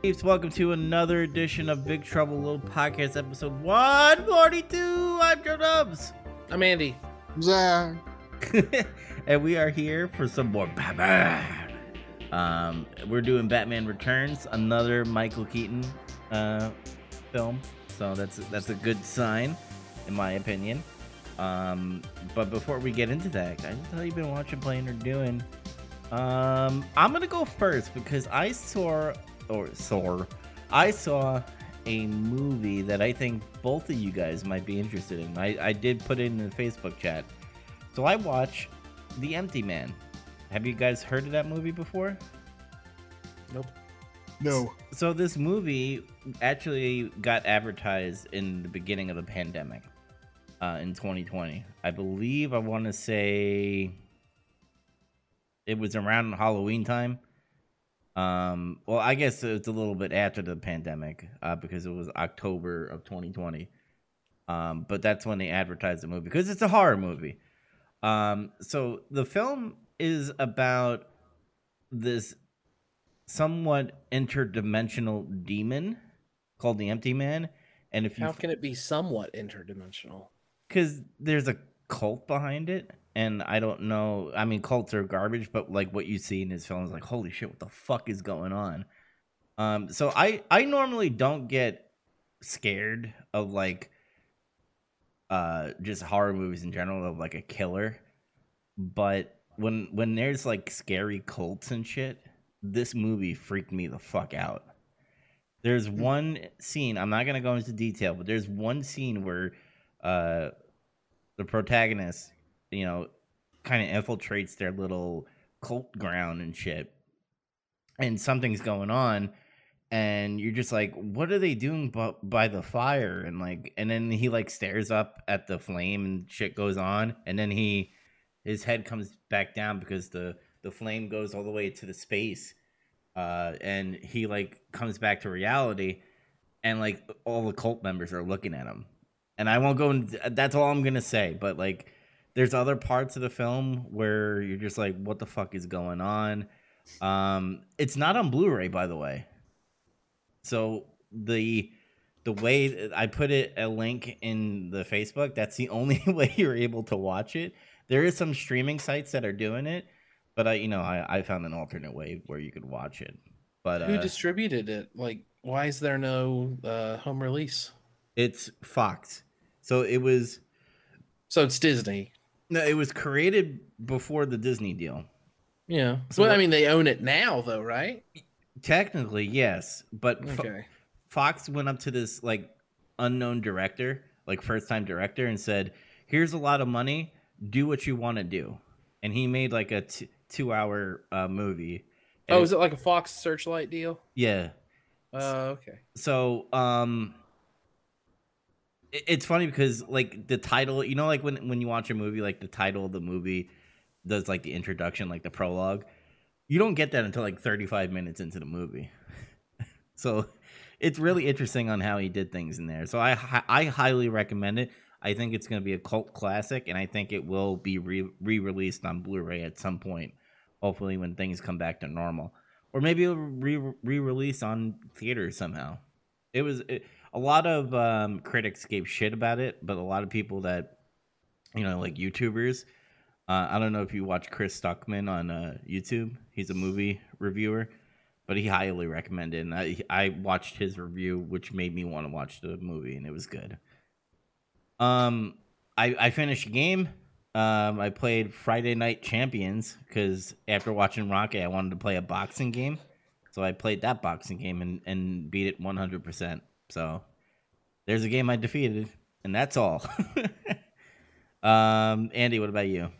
Peeps, welcome to another edition of Big Trouble Little Podcast, episode 142. I'm Joe Dubs. I'm Andy. Zach. and we are here for some more Batman. Um, we're doing Batman Returns, another Michael Keaton uh, film. So that's that's a good sign, in my opinion. Um, but before we get into that, I guys, how you've been watching, playing, or doing? Um, I'm gonna go first because I saw or saw I saw a movie that I think both of you guys might be interested in. I, I did put it in the Facebook chat. So I watched The Empty Man. Have you guys heard of that movie before? Nope. No. So this movie actually got advertised in the beginning of the pandemic uh, in 2020. I believe I want to say it was around Halloween time. Um, well, I guess it's a little bit after the pandemic uh, because it was October of 2020. Um, but that's when they advertised the movie because it's a horror movie. Um, so the film is about this somewhat interdimensional demon called the Empty Man, and if you How can it be somewhat interdimensional? because there's a cult behind it and i don't know i mean cults are garbage but like what you see in his films, like holy shit what the fuck is going on? Um so i i normally don't get scared of like uh just horror movies in general of like a killer but when when there's like scary cults and shit this movie freaked me the fuck out. There's one scene i'm not gonna go into detail but there's one scene where uh the protagonist you know kind of infiltrates their little cult ground and shit and something's going on and you're just like what are they doing bu- by the fire and like and then he like stares up at the flame and shit goes on and then he his head comes back down because the the flame goes all the way to the space uh and he like comes back to reality and like all the cult members are looking at him and I won't go into that's all I'm gonna say. But like, there's other parts of the film where you're just like, what the fuck is going on? Um, it's not on Blu-ray, by the way. So the the way I put it a link in the Facebook, that's the only way you're able to watch it. There is some streaming sites that are doing it, but I you know I, I found an alternate way where you could watch it. But Who uh, distributed it? Like, why is there no uh, home release? it's Fox. So it was So it's Disney. No, it was created before the Disney deal. Yeah. So well, I mean, they own it now, though, right? Technically, yes, but Okay. Fox went up to this like unknown director, like first time director, and said, "Here's a lot of money. Do what you want to do." And he made like a t- two hour uh, movie. Oh, is it like a Fox Searchlight deal? Yeah. Uh, okay. So, um, it's funny because like the title, you know, like when when you watch a movie, like the title of the movie does like the introduction, like the prologue. You don't get that until like 35 minutes into the movie. so it's really interesting on how he did things in there. So I I highly recommend it. I think it's going to be a cult classic, and I think it will be re released on Blu-ray at some point. Hopefully, when things come back to normal, or maybe it'll re release on theater somehow. It was it, a lot of um, critics gave shit about it, but a lot of people that you know, like YouTubers. Uh, I don't know if you watch Chris Stuckmann on uh, YouTube. He's a movie reviewer, but he highly recommended. And I I watched his review, which made me want to watch the movie, and it was good. Um, I I finished a game. Um, I played Fight Night Champions because after watching Rocket, I wanted to play a boxing game, so I played that boxing game and and beat it one hundred percent. So there's a game I defeated, and that's all. um, Andy, what about you?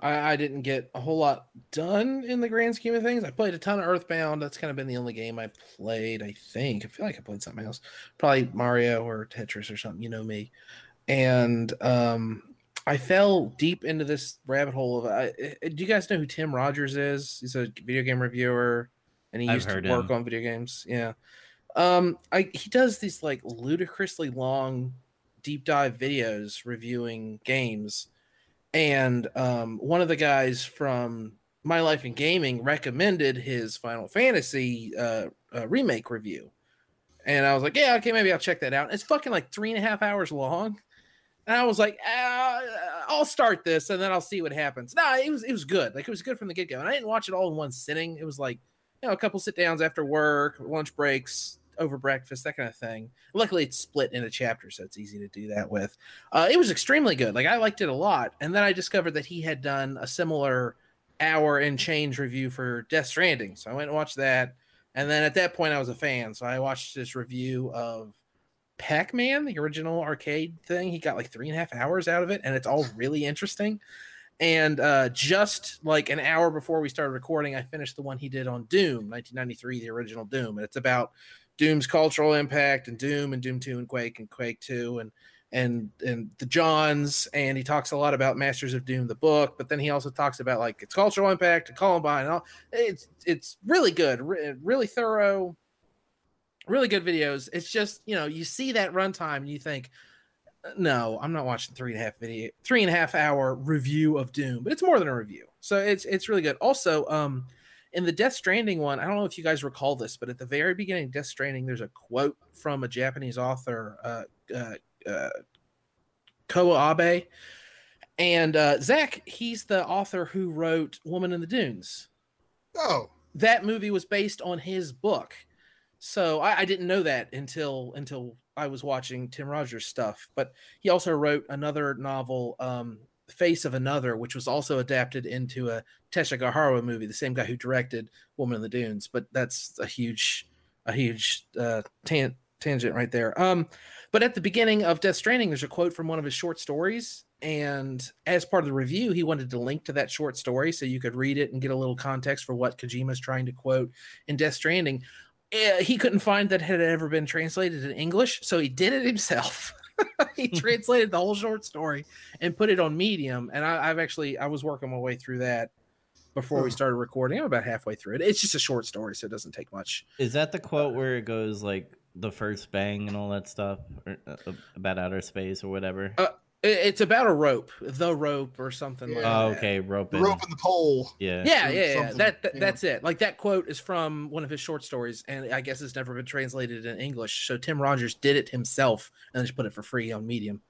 I, I didn't get a whole lot done in the grand scheme of things. I played a ton of Earthbound. That's kind of been the only game I played, I think. I feel like I played something else. Probably Mario or Tetris or something. You know me. And um, I fell deep into this rabbit hole of. I, I- do you guys know who Tim Rogers is? He's a video game reviewer, and he I've used to work him. on video games. Yeah. Um, I he does these like ludicrously long deep dive videos reviewing games and um, one of the guys from My Life in Gaming recommended his Final Fantasy uh, uh, remake review, and I was like, yeah, okay, maybe I'll check that out. It's fucking like three and a half hours long, and I was like, uh, I'll start this and then I'll see what happens. No, it was it was good. Like it was good from the get go, and I didn't watch it all in one sitting. It was like you know a couple sit downs after work, lunch breaks, over breakfast, that kind of thing. Luckily, it's split into chapters, so it's easy to do that with. Uh, it was extremely good. Like I liked it a lot, and then I discovered that he had done a similar hour and change review for Death Stranding, so I went and watched that. And then at that point, I was a fan, so I watched this review of Pac-Man, the original arcade thing. He got like three and a half hours out of it, and it's all really interesting. And uh, just like an hour before we started recording, I finished the one he did on Doom, 1993, the original Doom, and it's about Doom's cultural impact and Doom and Doom 2 and Quake and Quake 2 and and and the Johns and he talks a lot about Masters of Doom the book, but then he also talks about like its cultural impact and Columbine and all. It's it's really good, re- really thorough, really good videos. It's just you know you see that runtime and you think, no, I'm not watching three and a half video, three and a half hour review of Doom, but it's more than a review, so it's it's really good. Also, um, in the Death Stranding one, I don't know if you guys recall this, but at the very beginning, Death Stranding, there's a quote from a Japanese author, uh, uh, uh, Kobo Abe, and uh, Zach. He's the author who wrote Woman in the Dunes. Oh, That movie was based on his book, so I, I didn't know that until until I was watching Tim Rogers stuff. But he also wrote another novel, um, Face of Another, which was also adapted into a Tesha movie, the same guy who directed Woman in the Dunes. But that's a huge, a huge uh, tan- tangent right there. Um, but at the beginning of Death Stranding, there's a quote from one of his short stories, and as part of the review, he wanted to link to that short story so you could read it and get a little context for what Kojima's trying to quote in Death Stranding. Eh, he couldn't find that it had ever been translated in English, so he did it himself. he translated the whole short story and put it on Medium. And I, I've actually I was working my way through that before we started recording. I'm about halfway through it. It's just a short story, so it doesn't take much. Is that the quote where it goes like the first bang and all that stuff or, uh, about outer space or whatever? Uh, It's about a rope, the rope or something like Yeah. oh, that. okay, rope. the rope and the pole. Yeah. Yeah, yeah, yeah. That, that yeah. that's it. Like that quote is from one of his short stories, and I guess it's never been translated in English. So Tim Rogers did it himself and then just put it for free on Medium.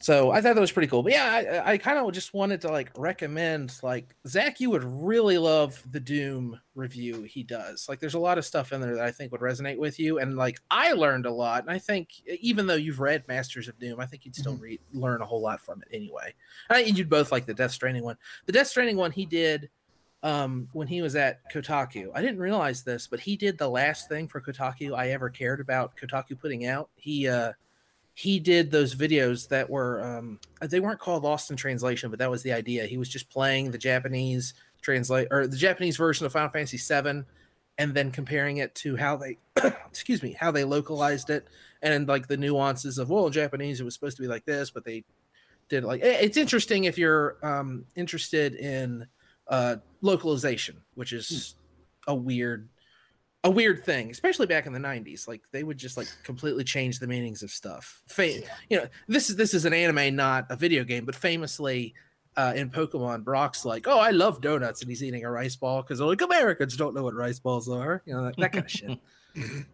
So I thought that was pretty cool. But yeah, I, I kind of just wanted to like recommend like Zach, you would really love the Doom review he does. Like there's a lot of stuff in there that I think would resonate with you. And like I learned a lot. And I think even though you've read Masters of Doom, I think you'd still read learn a whole lot from it anyway. I you'd both like the Death Stranding one. The Death Stranding one he did um when he was at Kotaku. I didn't realize this, but he did the last thing for Kotaku I ever cared about Kotaku putting out. He uh he did those videos that were um they weren't called lost in translation, but that was the idea. He was just playing the Japanese translate or the Japanese version of Final Fantasy 7 and then comparing it to how they excuse me, how they localized it and like the nuances of well, in Japanese it was supposed to be like this, but they did like it's interesting if you're um interested in uh localization, which is a weird a weird thing, especially back in the 90s. Like they would just like completely change the meanings of stuff. Fa- you know, this is this is an anime, not a video game, but famously uh, in Pokemon, Brock's like, "Oh, I love donuts," and he's eating a rice ball because like Americans don't know what rice balls are, you know, that, that kind of shit.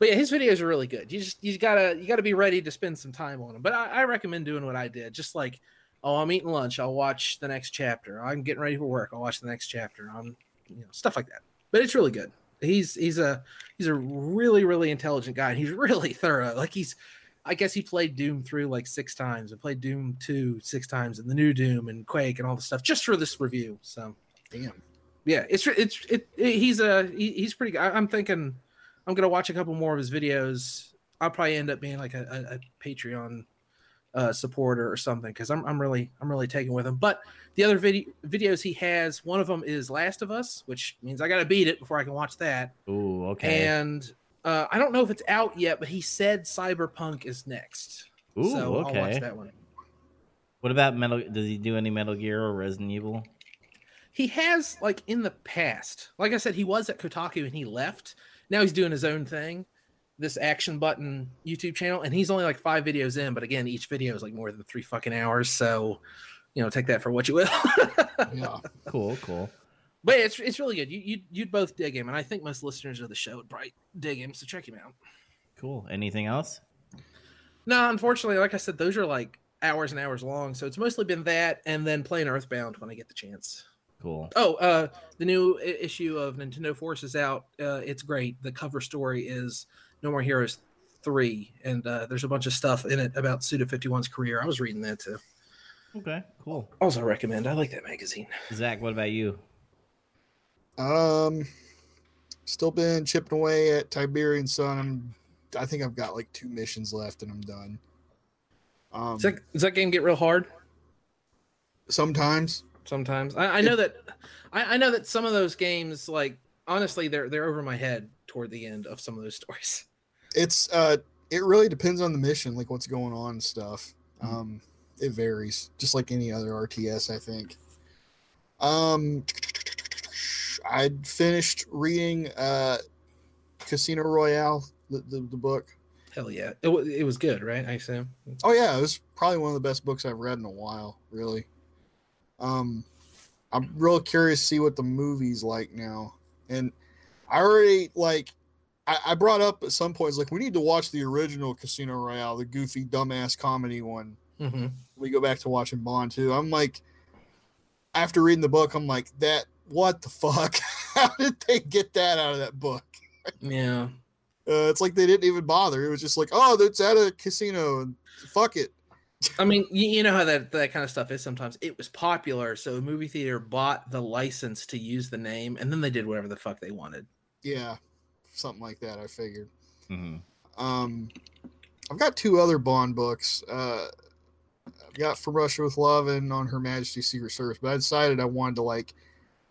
But yeah, his videos are really good. You just you gotta you gotta be ready to spend some time on them. But I, I recommend doing what I did. Just like, oh, I'm eating lunch, I'll watch the next chapter. I'm getting ready for work, I'll watch the next chapter. I'm you know stuff like that. But it's really good. He's he's a he's a really really intelligent guy. And he's really thorough. Like he's I guess he played Doom through like six times and played Doom 2 six times and the new Doom and Quake and all the stuff just for this review. So Damn. yeah, it's it's it, it he's a he, he's pretty. I- I'm thinking I'm gonna watch a couple more of his videos. I'll probably end up being like a, a, a Patreon uh, supporter or something because I'm I'm really I'm really taking with him. But the other video videos he has, one of them is Last of Us, which means I gotta beat it before I can watch that. Ooh, okay. And uh, I don't know if it's out yet, but he said Cyberpunk is next. Ooh, so I'll okay. watch that one. What about Metal? Does he do any Metal Gear or Resident Evil? he has like in the past like i said he was at kotaku and he left now he's doing his own thing this action button youtube channel and he's only like five videos in but again each video is like more than three fucking hours so you know, take that for what you will. Yeah. Cool, cool. but it's it's really good. You you you'd both dig him, and I think most listeners of the show would probably dig him. So check him out. Cool. Anything else? No, unfortunately, like I said, those are like hours and hours long. So it's mostly been that, and then playing Earthbound when I get the chance. Cool. Oh, uh, the new issue of Nintendo Force is out. Uh, it's great. The cover story is No More Heroes three, and uh, there's a bunch of stuff in it about Suda 51's career. I was reading that too. Okay, cool. Also recommend. I like that magazine. Zach, what about you? Um, still been chipping away at Tiberian Sun. I'm, I think I've got like two missions left and I'm done. Um, Does that, does that game get real hard? sometimes, Sometimes I, I know that I, I know that some of those games, like honestly, they're they're over my head toward the end of some of those stories. It's uh, it really depends on the mission, like what's going on and stuff. Um, it varies, just like any other RTS, I think. Um, I finished reading uh, Casino Royale, the, the, the book. Hell yeah, it, wa- it was good, right? I assume. Oh yeah, it was probably one of the best books I've read in a while, really. Um I'm real curious to see what the movie's like now. And I already like I, I brought up at some points like we need to watch the original Casino Royale, the goofy dumbass comedy one. Mm-hmm. We go back to watching Bond too. I'm like after reading the book, I'm like, that what the fuck? How did they get that out of that book? Yeah. Uh, it's like they didn't even bother. It was just like, oh, that's at a casino and fuck it. I mean, you, you know how that, that kind of stuff is sometimes. It was popular, so a movie theater bought the license to use the name, and then they did whatever the fuck they wanted. Yeah, something like that. I figured. hmm Um, I've got two other Bond books. Uh, I've got From Russia with Love and On Her Majesty's Secret Service, but I decided I wanted to like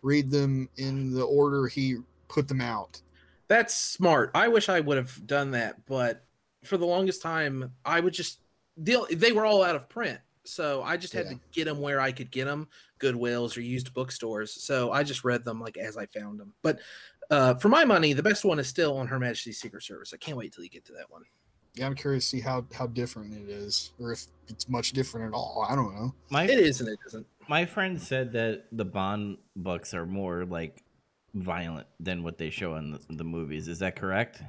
read them in the order he put them out. That's smart. I wish I would have done that, but for the longest time, I would just deal. They were all out of print, so I just had Yeah. to get them where I could get them, Goodwills or used bookstores. So I just read them like as I found them. But uh, for my money, the best one is still on Her Majesty's Secret Service. I can't wait till you get to that one. Yeah, I'm curious to see how how different it is, or if it's much different at all. I don't know. My It is and it isn't. my friend said that the Bond books are more like violent than what they show in the, the movies. Is that correct?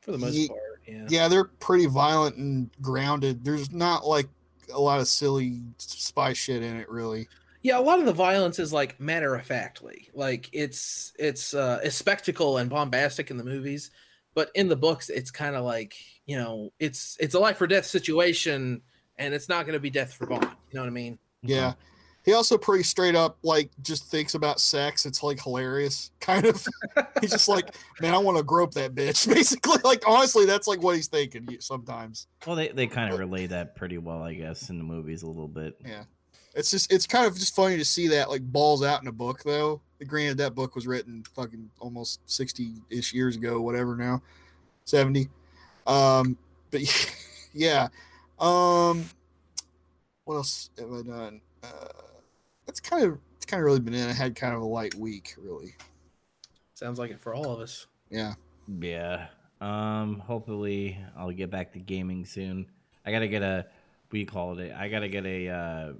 For the most Ye- part, yeah. Yeah, they're pretty violent and grounded. There's not like a lot of silly spy shit in it, really. Yeah, a lot of the violence is like matter of factly. Like it's it's uh it's spectacle and bombastic in the movies, but in the books it's kind of like, you know, it's it's a life or death situation and it's not going to be death for Bond. You know what I mean? Yeah. He also pretty straight up like just thinks about sex. It's like hilarious, kind of. he's just like, man, I want to grope that bitch. Basically, like honestly, that's like what he's thinking sometimes. Well, they, they kind of relay that pretty well, I guess, in the movies a little bit. Yeah. It's just it's kind of just funny to see that like balls out in a book though. Granted, that book was written fucking almost sixty ish years ago, whatever now, seventy. Um, but yeah. Um, what else have I done? Uh, that's kind of it's kind of really been in. I had kind of a light week, really. Sounds like it for all of us. Yeah. Yeah. Um. Hopefully, I'll get back to gaming soon. I gotta get a. We called it. I gotta get a uh,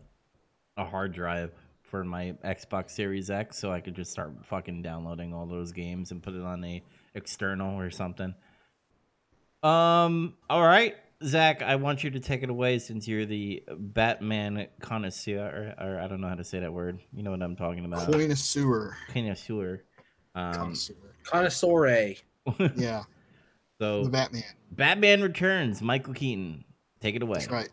a hard drive for my Xbox Series X, so I could just start fucking downloading all those games and put it on a external or something. Um. All right, Zach. I want you to take it away since you're the Batman connoisseur, or, or I don't know how to say that word. You know what I'm talking about? Connoisseur. Connoisseur. Um. Connoisseur. Connoisseur. Yeah. so The Batman. Batman Returns, Michael Keaton. Take it away. That's right.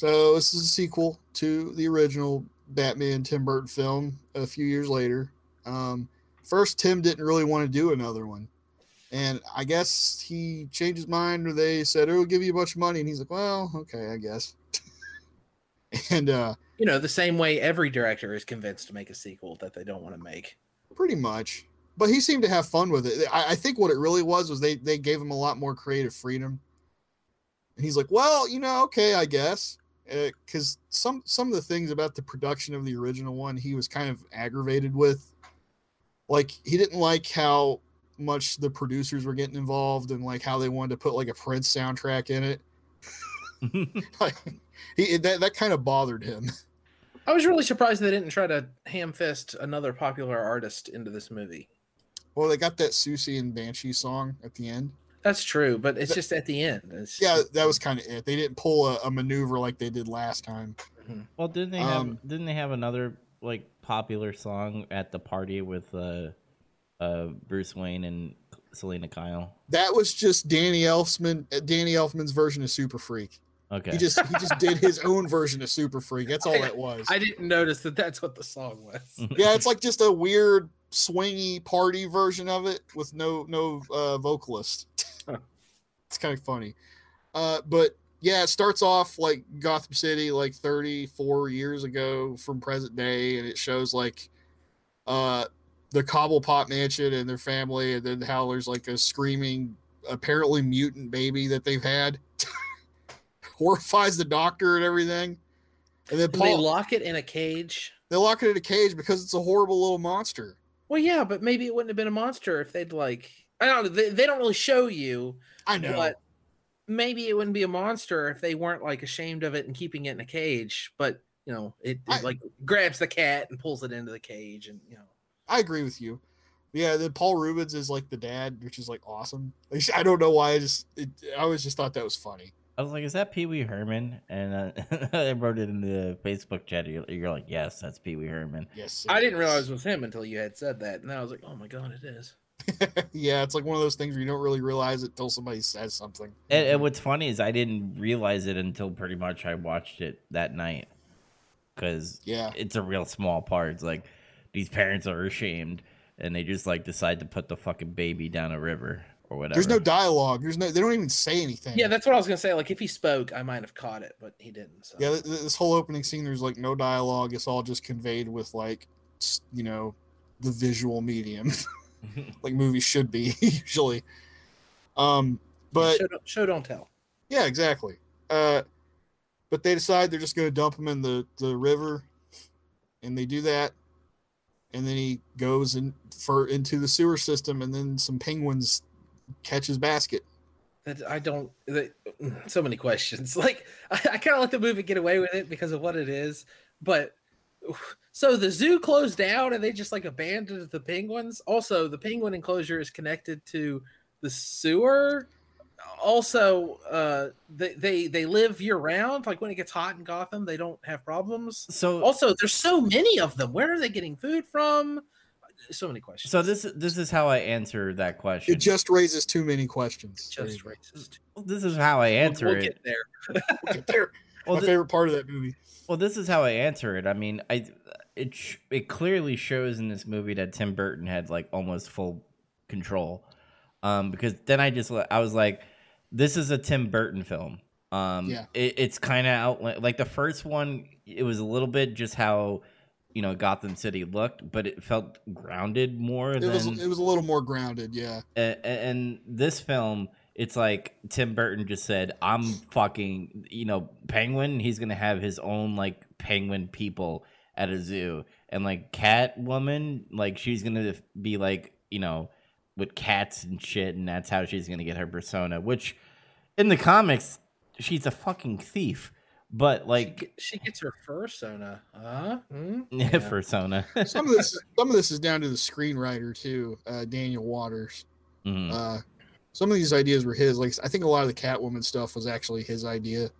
So this is a sequel to the original Batman Tim Burton film a few years later. Um, first, Tim didn't really want to do another one, and I guess he changed his mind, or they said, "Oh, we'll give you a bunch of money," and he's like, "Well, okay, I guess." and uh, You know, the same way every director is convinced to make a sequel that they don't want to make. pretty much, but he seemed to have fun with it. I, I think what it really was was they they gave him a lot more creative freedom, and he's like, "Well, you know, okay, I guess." Uh, because some some of the things about the production of the original one he was kind of aggravated with like he didn't like how much the producers were getting involved and like how they wanted to put like a prince soundtrack in it like he that, that kind of bothered him I was really surprised they didn't try to ham fist another popular artist into this movie. Well, they got that Siouxsie and Banshee song at the end. That's true, but it's That- just at the end. It's Yeah, just- that was kind of it. They didn't pull a, a maneuver like they did last time. Mhm. Well, didn't they have Um, didn't they have another like popular song at the party with uh uh Bruce Wayne and Selina Kyle? That was just Danny Elfman. uh, Danny Elfman's version of Super Freak. Okay. He just he just did his own version of Super Freak. That's all that was. I didn't notice that that's what the song was. yeah, it's like just a weird swingy party version of it with no no uh, vocalist. It's kind of funny, uh, but yeah, it starts off like Gotham City, like 34 years ago from present day, and it shows like uh, the Cobblepot mansion and their family, and then how there's like a screaming, apparently mutant baby that they've had. Horrifies the doctor and everything. And then And they lock it in a cage. they lock it in a cage because it's a horrible little monster. Well, yeah, but maybe it wouldn't have been a monster if they'd like. I don't know. They, they don't really show you, I know. but maybe it wouldn't be a monster if they weren't like ashamed of it and keeping it in a cage. But you know, it, it I- like grabs the cat and pulls it into the cage, and you know. I agree with you. Yeah, then Paul Reubens is like the dad, which is like awesome. Like, I don't know why. I just it, I always just thought that was funny. I was like, "Is that Pee Wee Herman?" And uh, I wrote it in the Facebook chat. You're, you're like, "Yes, that's Pee Wee Herman." Yes, I it didn't realize it was him until you had said that, and I was like, "Oh my god, it is." yeah, it's like one of those things where you don't really realize it till somebody says something. And, and mhm. what's funny is I didn't realize it until pretty much I watched it that night, because Yeah, it's a real small part. It's like these parents are ashamed, and they just like decide to put the fucking baby down a river or whatever. there's no dialogue. There's no. They don't even say anything. Yeah, that's what I was gonna say. Like, if he spoke, I might have caught it, but he didn't. So. yeah. th- th- This whole opening scene, there's like no dialogue. It's all just conveyed with like, you know, the visual medium, like movies should be usually. Um, but show, don't, show don't tell. Yeah, exactly. Uh, but they decide they're just going to dump him in the, the river, and they do that, and then he goes in for into the sewer system, and then some penguins catch his basket. That I don't. That, so many questions. Like, I, I kind of let the movie get away with it because of what it is, but. So the zoo closed down and they just like abandoned the penguins. Also, the penguin enclosure is connected to the sewer. Also, uh, they they they live year round. Like when it gets hot in Gotham, they don't have problems. so Also, there's so many of them. Where are they getting food from? So many questions. so this this is how I answer that question. It just raises too many questions. There just you go. racist. this is how I answer we'll, we'll it. get there. We'll get there. Well, My thi- favorite part of that movie. Well, this is how I answer it. I mean, I it it clearly shows in this movie that Tim Burton had like almost full control. Um, because then I just I was like, this is a Tim Burton film. Um, Yeah. it, it's kind of out like the first one. It was a little bit just how you know Gotham City looked, but it felt grounded more It than was it was a little more grounded. Yeah, a- a- and this film it's like tim burton just said i'm fucking you know penguin he's gonna have his own like penguin people at a zoo and like catwoman like she's gonna be like you know with cats and shit and that's how she's gonna get her persona which in the comics she's a fucking thief but like get- she gets her fursona. Huh? Hmm? yeah. persona some of this some of this is down to the screenwriter too, uh, Daniel Waters. Mhm. Uh, some of these ideas were his. Like I think a lot of the Catwoman stuff was actually his idea.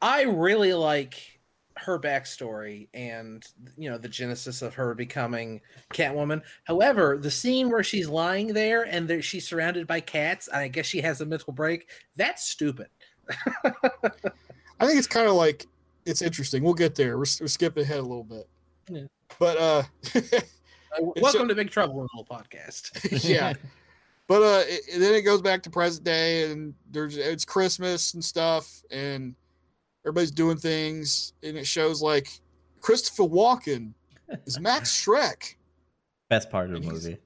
I really like her backstory and you know the genesis of her becoming Catwoman. However, the scene where she's lying there and there, she's surrounded by cats, I guess she has a mental break. That's stupid. I think it's kind of like it's interesting. We'll get there. We're, we're skipping ahead a little bit. Yeah. But uh Uh, Welcome ju- to Big Trouble in Little Podcast. yeah. But uh it, then it goes back to present day and there's it's Christmas and stuff and everybody's doing things and it shows like Christopher Walken is Max Shreck. best part of the He's- movie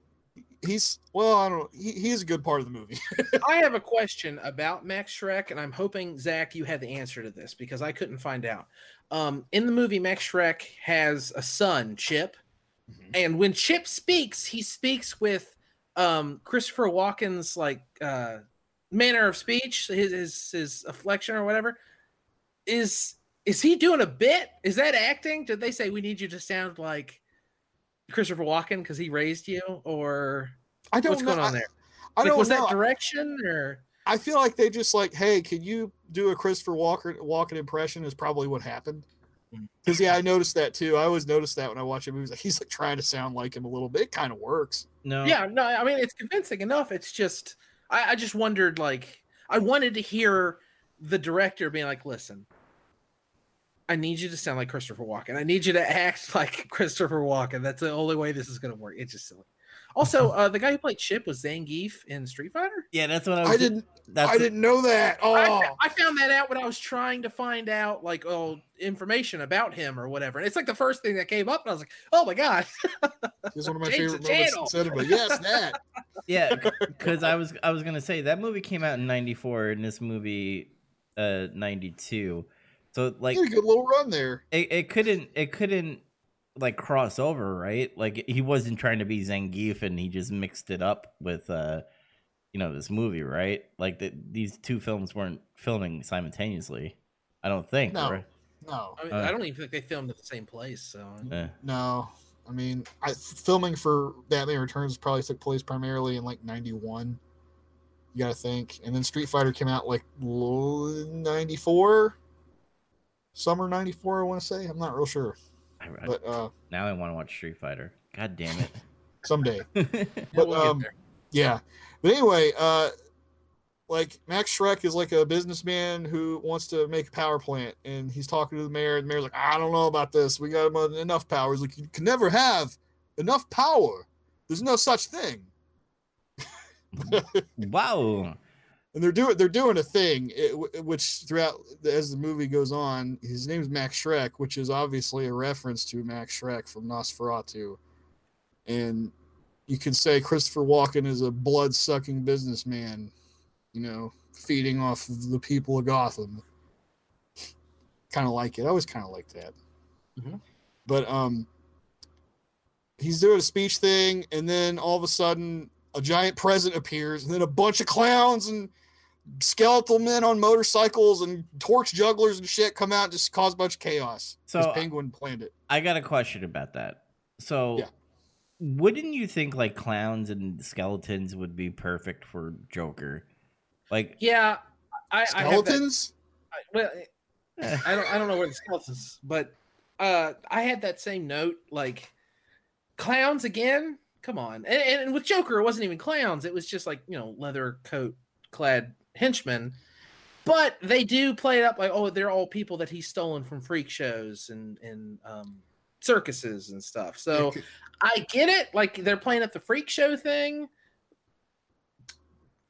He's well, I don't know. He, he is a good part of the movie. I have a question about Max Shreck, and I'm hoping Zach you had the answer to this because I couldn't find out. Um, in the movie, Max Shreck has a son, Chip, and when Chip speaks, he speaks with um, Christopher Walken's like uh, manner of speech, his his, his afflection or whatever. Is is he doing a bit? Is that acting? Did they say we need you to sound like Christopher Walken because he raised you, or I don't what's know. going on there? I, Like, don't know. was know. that direction or? I feel like they just like, hey, can you do a Christopher Walker Walken impression? Is probably what happened. Because yeah, I noticed that too. I always noticed that when I watch a movie. Like, he's like trying to sound like him a little bit. It kind of works. No. Yeah, no, I mean it's convincing enough. It's just I, I just wondered like I wanted to hear the director being like, listen, I need you to sound like Christopher Walken. I need you to act like Christopher Walken. That's the only way this is gonna work. It's just silly. Also, uh, the guy who played Chip was Zangief in Street Fighter. Yeah, that's what I was. I didn't. That's I didn't know that. Oh, I, I found that out when I was trying to find out like oh information about him or whatever. And it's like the first thing that came up, and I was like, oh my god. he's one of my Change favorite the moments in channel. cinema. Yes, that. yeah, because I was I was gonna say that movie came out in '94 and this movie, uh, '92. So like a good little run there. it, it couldn't it couldn't like cross over, right? Like he wasn't trying to be Zangief and he just mixed it up with uh you know this movie, right? Like the, these two films weren't filming simultaneously. I don't think. No. right? No, I, mean, Uh. I don't even think they filmed at the same place. So Eh. no. I mean, I, filming for Batman Returns probably took place primarily in like '91. You got to think, and then Street Fighter came out like '94, summer '94. I want to say. I'm not real sure, I- I- but uh, now I want to watch Street Fighter. God damn it. someday. But, we'll um. Yeah. But anyway, uh like Max Shreck is like a businessman who wants to make a power plant and he's talking to the mayor and the mayor's like, I don't know about this. We got enough power. He's like, you can never have enough power. There's no such thing. wow. And they're doing they're doing a thing which throughout as the movie goes on, his name's Max Shreck, which is obviously a reference to Max Schreck from Nosferatu. And you can say Christopher Walken is a blood sucking businessman, you know, feeding off of the people of Gotham. kind of like it. I always kind of like that. Mhm. But um, he's doing a speech thing, and then all of a sudden, a giant present appears, and then a bunch of clowns and skeletal men on motorcycles and torch jugglers and shit come out and just cause a bunch of chaos. So, So Penguin planned it. I got a question about that. So, Yeah. wouldn't you think like clowns and skeletons would be perfect for Joker? Like, Yeah, I, I that- Skeletons? I, well, I don't I don't know where the skeletons, but uh, I had that same note. Like clowns again. Come on, and, and, and with Joker, it wasn't even clowns. It was just like you know leather coat clad henchmen. But they do play it up like oh they're all people that he's stolen from freak shows and and um, circuses and stuff. So I get it. Like they're playing at the freak show thing.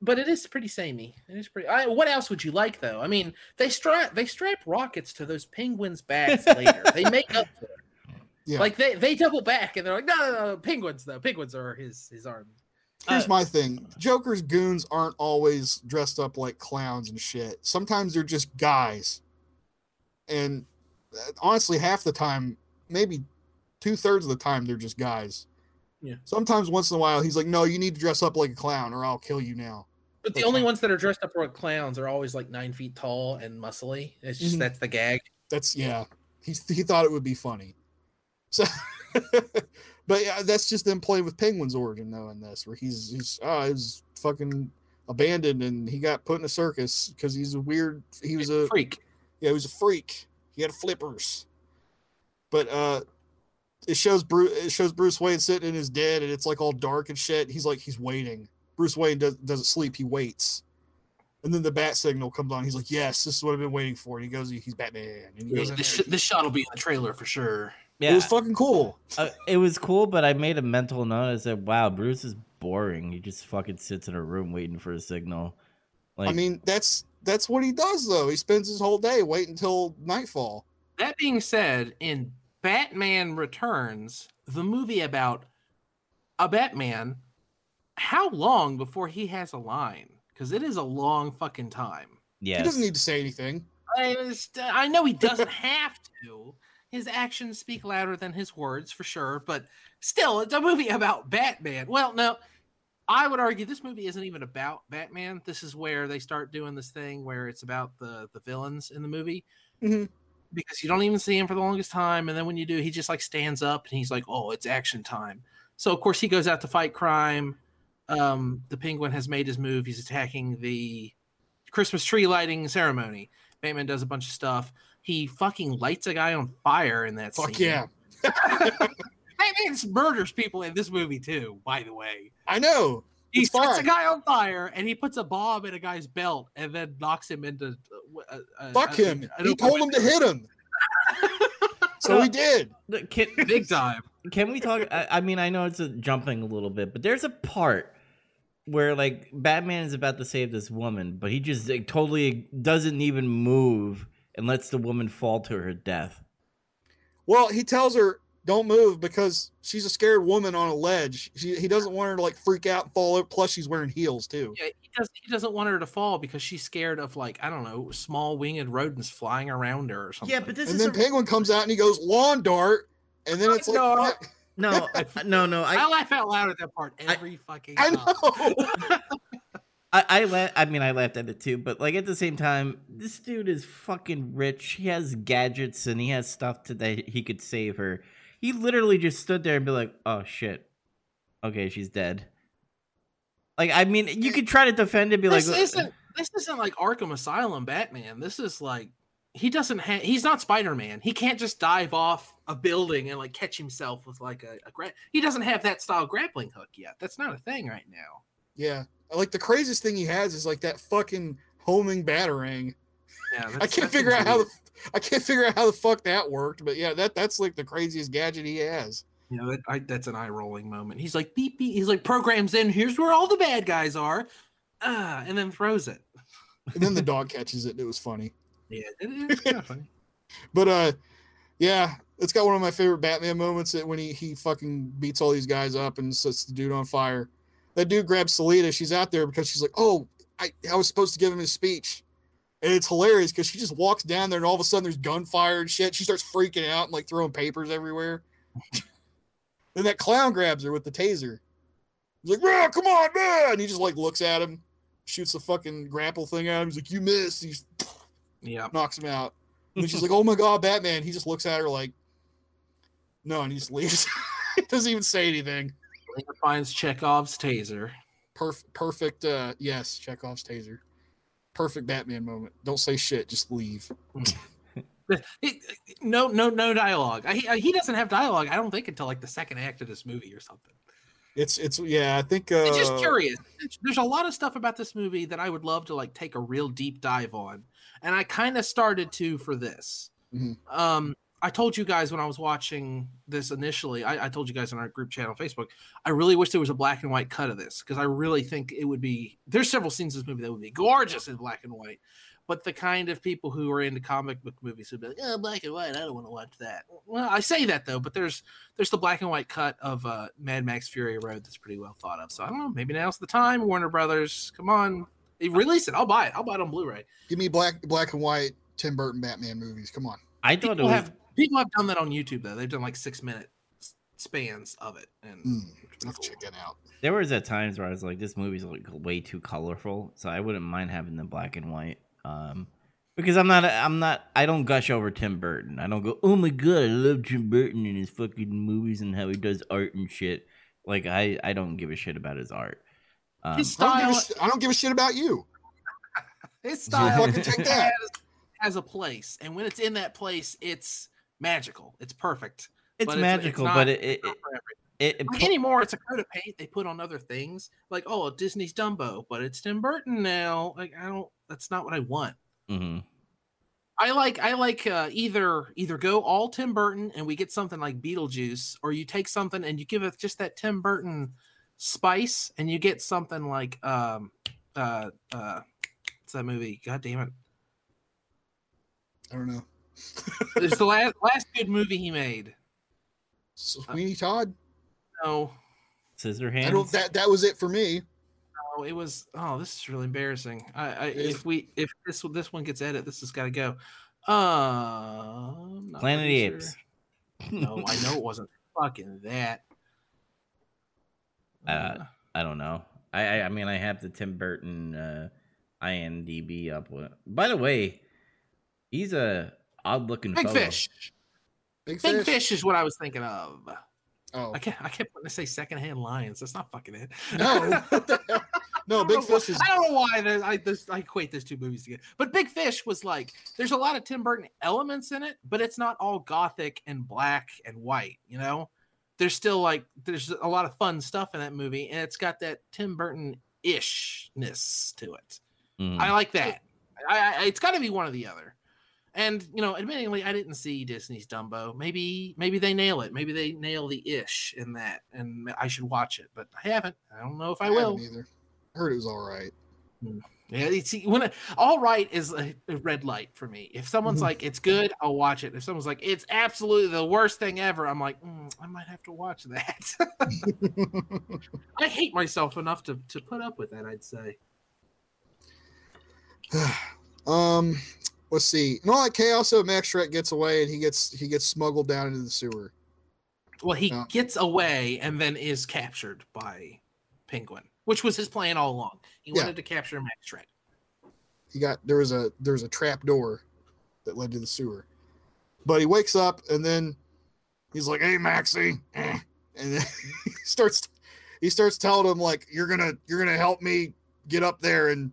But it is pretty samey. It is pretty. I, what else would you like, though? I mean, they strap they strap rockets to those penguins' backs later. They make up for it. Yeah. Like they they double back and they're like, no, no, no, penguins though. Penguins are his his army. Here's Uh, my thing. Joker's goons aren't always dressed up like clowns and shit. Sometimes they're just guys. And uh, honestly, half the time, maybe two thirds of the time, they're just guys. Yeah. Sometimes once in a while, he's like, no, you need to dress up like a clown or I'll kill you now. But the Okay. only ones that are dressed up like clowns are always like nine feet tall and muscly. It's just Mhm. that's the gag. That's, yeah. He, he thought it would be funny. So, but yeah, that's just them playing with Penguin's origin, though, in this, where he's, he's, oh, he's fucking abandoned and he got put in a circus because he's a weird, he was a, freak. Yeah, he was a freak. He had flippers. But uh it shows Bruce it shows Bruce Wayne sitting in his bed and it's like all dark and shit. He's like he's waiting. Bruce Wayne does, doesn't sleep, he waits. And then the bat signal comes on. He's like, "Yes, this is what I've been waiting for." And he goes, "He's Batman." And he goes, this, sh- this shot will be in the trailer for sure. Yeah, It was fucking cool. uh, it was cool, but I made a mental note. I said, "Wow, Bruce is boring. He just fucking sits in a room waiting for a signal." Like, I mean, that's that's what he does though. He spends his whole day waiting until nightfall. That being said, in Batman Returns, the movie about a Batman, how long before he has a line? Because it is a long fucking time. Yeah, He doesn't need to say anything. I, just- I know he doesn't have to. His actions speak louder than his words, for sure. But still, it's a movie about Batman. Well, no, I would argue this movie isn't even about Batman. This is where they start doing this thing where it's about the the villains in the movie. Mhm. because you don't even see him for the longest time, and then when you do, he just like stands up and he's like, "Oh, it's action time." So of course he goes out to fight crime. Um, the Penguin has made his move. He's attacking the Christmas tree lighting ceremony. Batman does a bunch of stuff. He fucking lights a guy on fire in that Fuck scene. yeah. Batman murders people in this movie too. By the way, I know. he It's sets a guy on fire and he puts a bomb in a guy's belt and then knocks him into. Uh, uh, Fuck uh, him. an He told him to hit him. So he did. Can, big time. can we talk? I, I mean, I know it's a jumping a little bit, but there's a part where like Batman is about to save this woman, but he just like, totally doesn't even move and lets the woman fall to her death. Well, he tells her don't move because she's a scared woman on a ledge. She, he doesn't want her to like freak out and fall over. Plus, she's wearing heels too. Yeah, he does. He doesn't want her to fall because she's scared of like I don't know, small winged rodents flying around her or something. Yeah, but this And is then a, Penguin comes out and he goes lawn dart, and then it's like, Lawn dart. no, no, no. I, I, laugh out loud at that part every fucking I time. know. I, I, la- I mean, I laughed at it too, but like at the same time, this dude is fucking rich. He has gadgets and he has stuff to, that he could save her. He literally just stood there and be like, "Oh shit, okay, she's dead." Like, I mean, you could try to defend it, be This like, isn't. This isn't like Arkham Asylum Batman. This is like he doesn't have. He's not Spider Man. He can't just dive off a building and like catch himself with like a, a gra- He doesn't have that style grappling hook yet. That's not a thing right now. Yeah, like the craziest thing he has is like that fucking homing batarang. Yeah, I can't figure out how the. I can't figure out how the fuck that worked, but yeah, that that's like the craziest gadget he has. You know, that, I, that's an eye rolling moment. He's like beep beep. He's like programs in. Here's where all the bad guys are, ah, and then throws it. And then the dog catches it. It was funny. Yeah, it, it's kind of funny. But uh yeah, it's got one of my favorite Batman moments that when he he fucking beats all these guys up and sets the dude on fire. That dude grabs Selina. She's out there because she's like, "Oh, I, I was supposed to give him his speech," and it's hilarious because she just walks down there and all of a sudden there's gunfire and shit. She starts freaking out and like throwing papers everywhere. then that clown grabs her with the taser. He's like, "Yeah, come on, man!" And he just like looks at him, shoots the fucking grapple thing at him. He's like, "You missed." He's Yeah, knocks him out. And she's like, "Oh my god, Batman!" He just looks at her like, "No," and he just leaves. he doesn't even say anything. Finds Chekhov's taser. Perfect, perfect. Uh, yes, Chekhov's taser. Perfect Batman moment. Don't say shit. Just leave. No, no, no dialogue. I, he, he doesn't have dialogue. I don't think until like the second act of this movie or something. It's it's yeah. I think. Uh, It's just curious. There's a lot of stuff about this movie that I would love to like take a real deep dive on, and I kind of started to for this. Mhm. Um, I told you guys when I was watching this initially. I, I told you guys on our group channel Facebook. I really wish there was a black and white cut of this because I really think it would be. There's several scenes in this movie that would be gorgeous in black and white, but the kind of people who are into comic book movies would be like, "Oh, black and white. I don't want to watch that." Well, I say that though, but there's there's the black and white cut of uh, Mad Max Fury Road that's pretty well thought of. So I don't know. Maybe now's the time. Warner Brothers, come on, Eh, release it. I'll buy it. I'll buy it on Blu-ray. give me black black and white Tim Burton Batman movies. Come on. I thought it People was. have people have done that on YouTube though. They've done like six minute spans of it, and Mm, it's pretty let's cool. check that out. There was at times where I was like, this movie's like way too colorful, so I wouldn't mind having the black and white. Um, because I'm not, I'm not, I don't gush over Tim Burton. I don't go, oh my god, I love Tim Burton and his fucking movies and how he does art and shit. Like I, I don't give a shit about his art. Um, His I don't, give a style, sh- I don't give a shit about you. his So style fucking take that. has, has a place, and when it's in that place, it's magical. It's perfect. it's but it's- it's magical, not- but it, it, It's not it, it Like anymore, it's a coat of paint they put on other things. Like, oh, Disney's Dumbo, but it's Tim Burton now. Like, I don't. That's not what I want. mhm. I like I like uh, either either go all Tim Burton and we get something like Beetlejuice, or you take something and you give it just that Tim Burton spice, and you get something like um uh uh what's that movie? God damn it! I don't know. It's the last last good movie he made. Sweeney Todd. No, scissor I hands. don't. That that was it for me. no, it was. Oh, this is really embarrassing. I, I if we if this this one gets edited, this has got to go. Uh, Planet of the producer. Apes. No, I know it wasn't fucking that. Uh, I don't know. I, I I mean I have the Tim Burton uh IMDb up with. By the way, he's a odd looking. Big photo. Fish. Big Big fish. Fish is what I was thinking of. Oh I kept I kept wanting to say secondhand lions. That's not fucking it. no, What the hell? no, Big Fish why- is I don't know why the, I this, I equate those two movies together. But Big Fish was like there's a lot of Tim Burton elements in it, but it's not all gothic and black and white. You know, there's still like there's a lot of fun stuff in that movie, and it's got that Tim Burton ishness to it. Mm. I like that. I, I it's got to be one or the other. And you know, admittingly, I didn't see Disney's Dumbo. Maybe maybe they nail it. Maybe they nail the ish in that, and I should watch it. But I haven't. I don't know if I, will. either. I heard it was all right. Yeah, you see, when it, all right is a, a red light for me. If someone's Mhm. like it's good, I'll watch it. If someone's like it's absolutely the worst thing ever, I'm like, "Mm, I might have to watch that. I hate myself enough to to put up with that. I'd say. um, let's see. And all that chaos, so Max Shreck gets away and he gets he gets smuggled down into the sewer. Well, he Yeah. gets away and then is captured by Penguin, which was his plan all along. He Yeah. wanted to capture Max Shreck. He got there was a there was a trap door that led to the sewer. But he wakes up and then he's like, "Hey, Maxie," eh," and then he starts he starts telling him like, "You're gonna you're gonna help me get up there and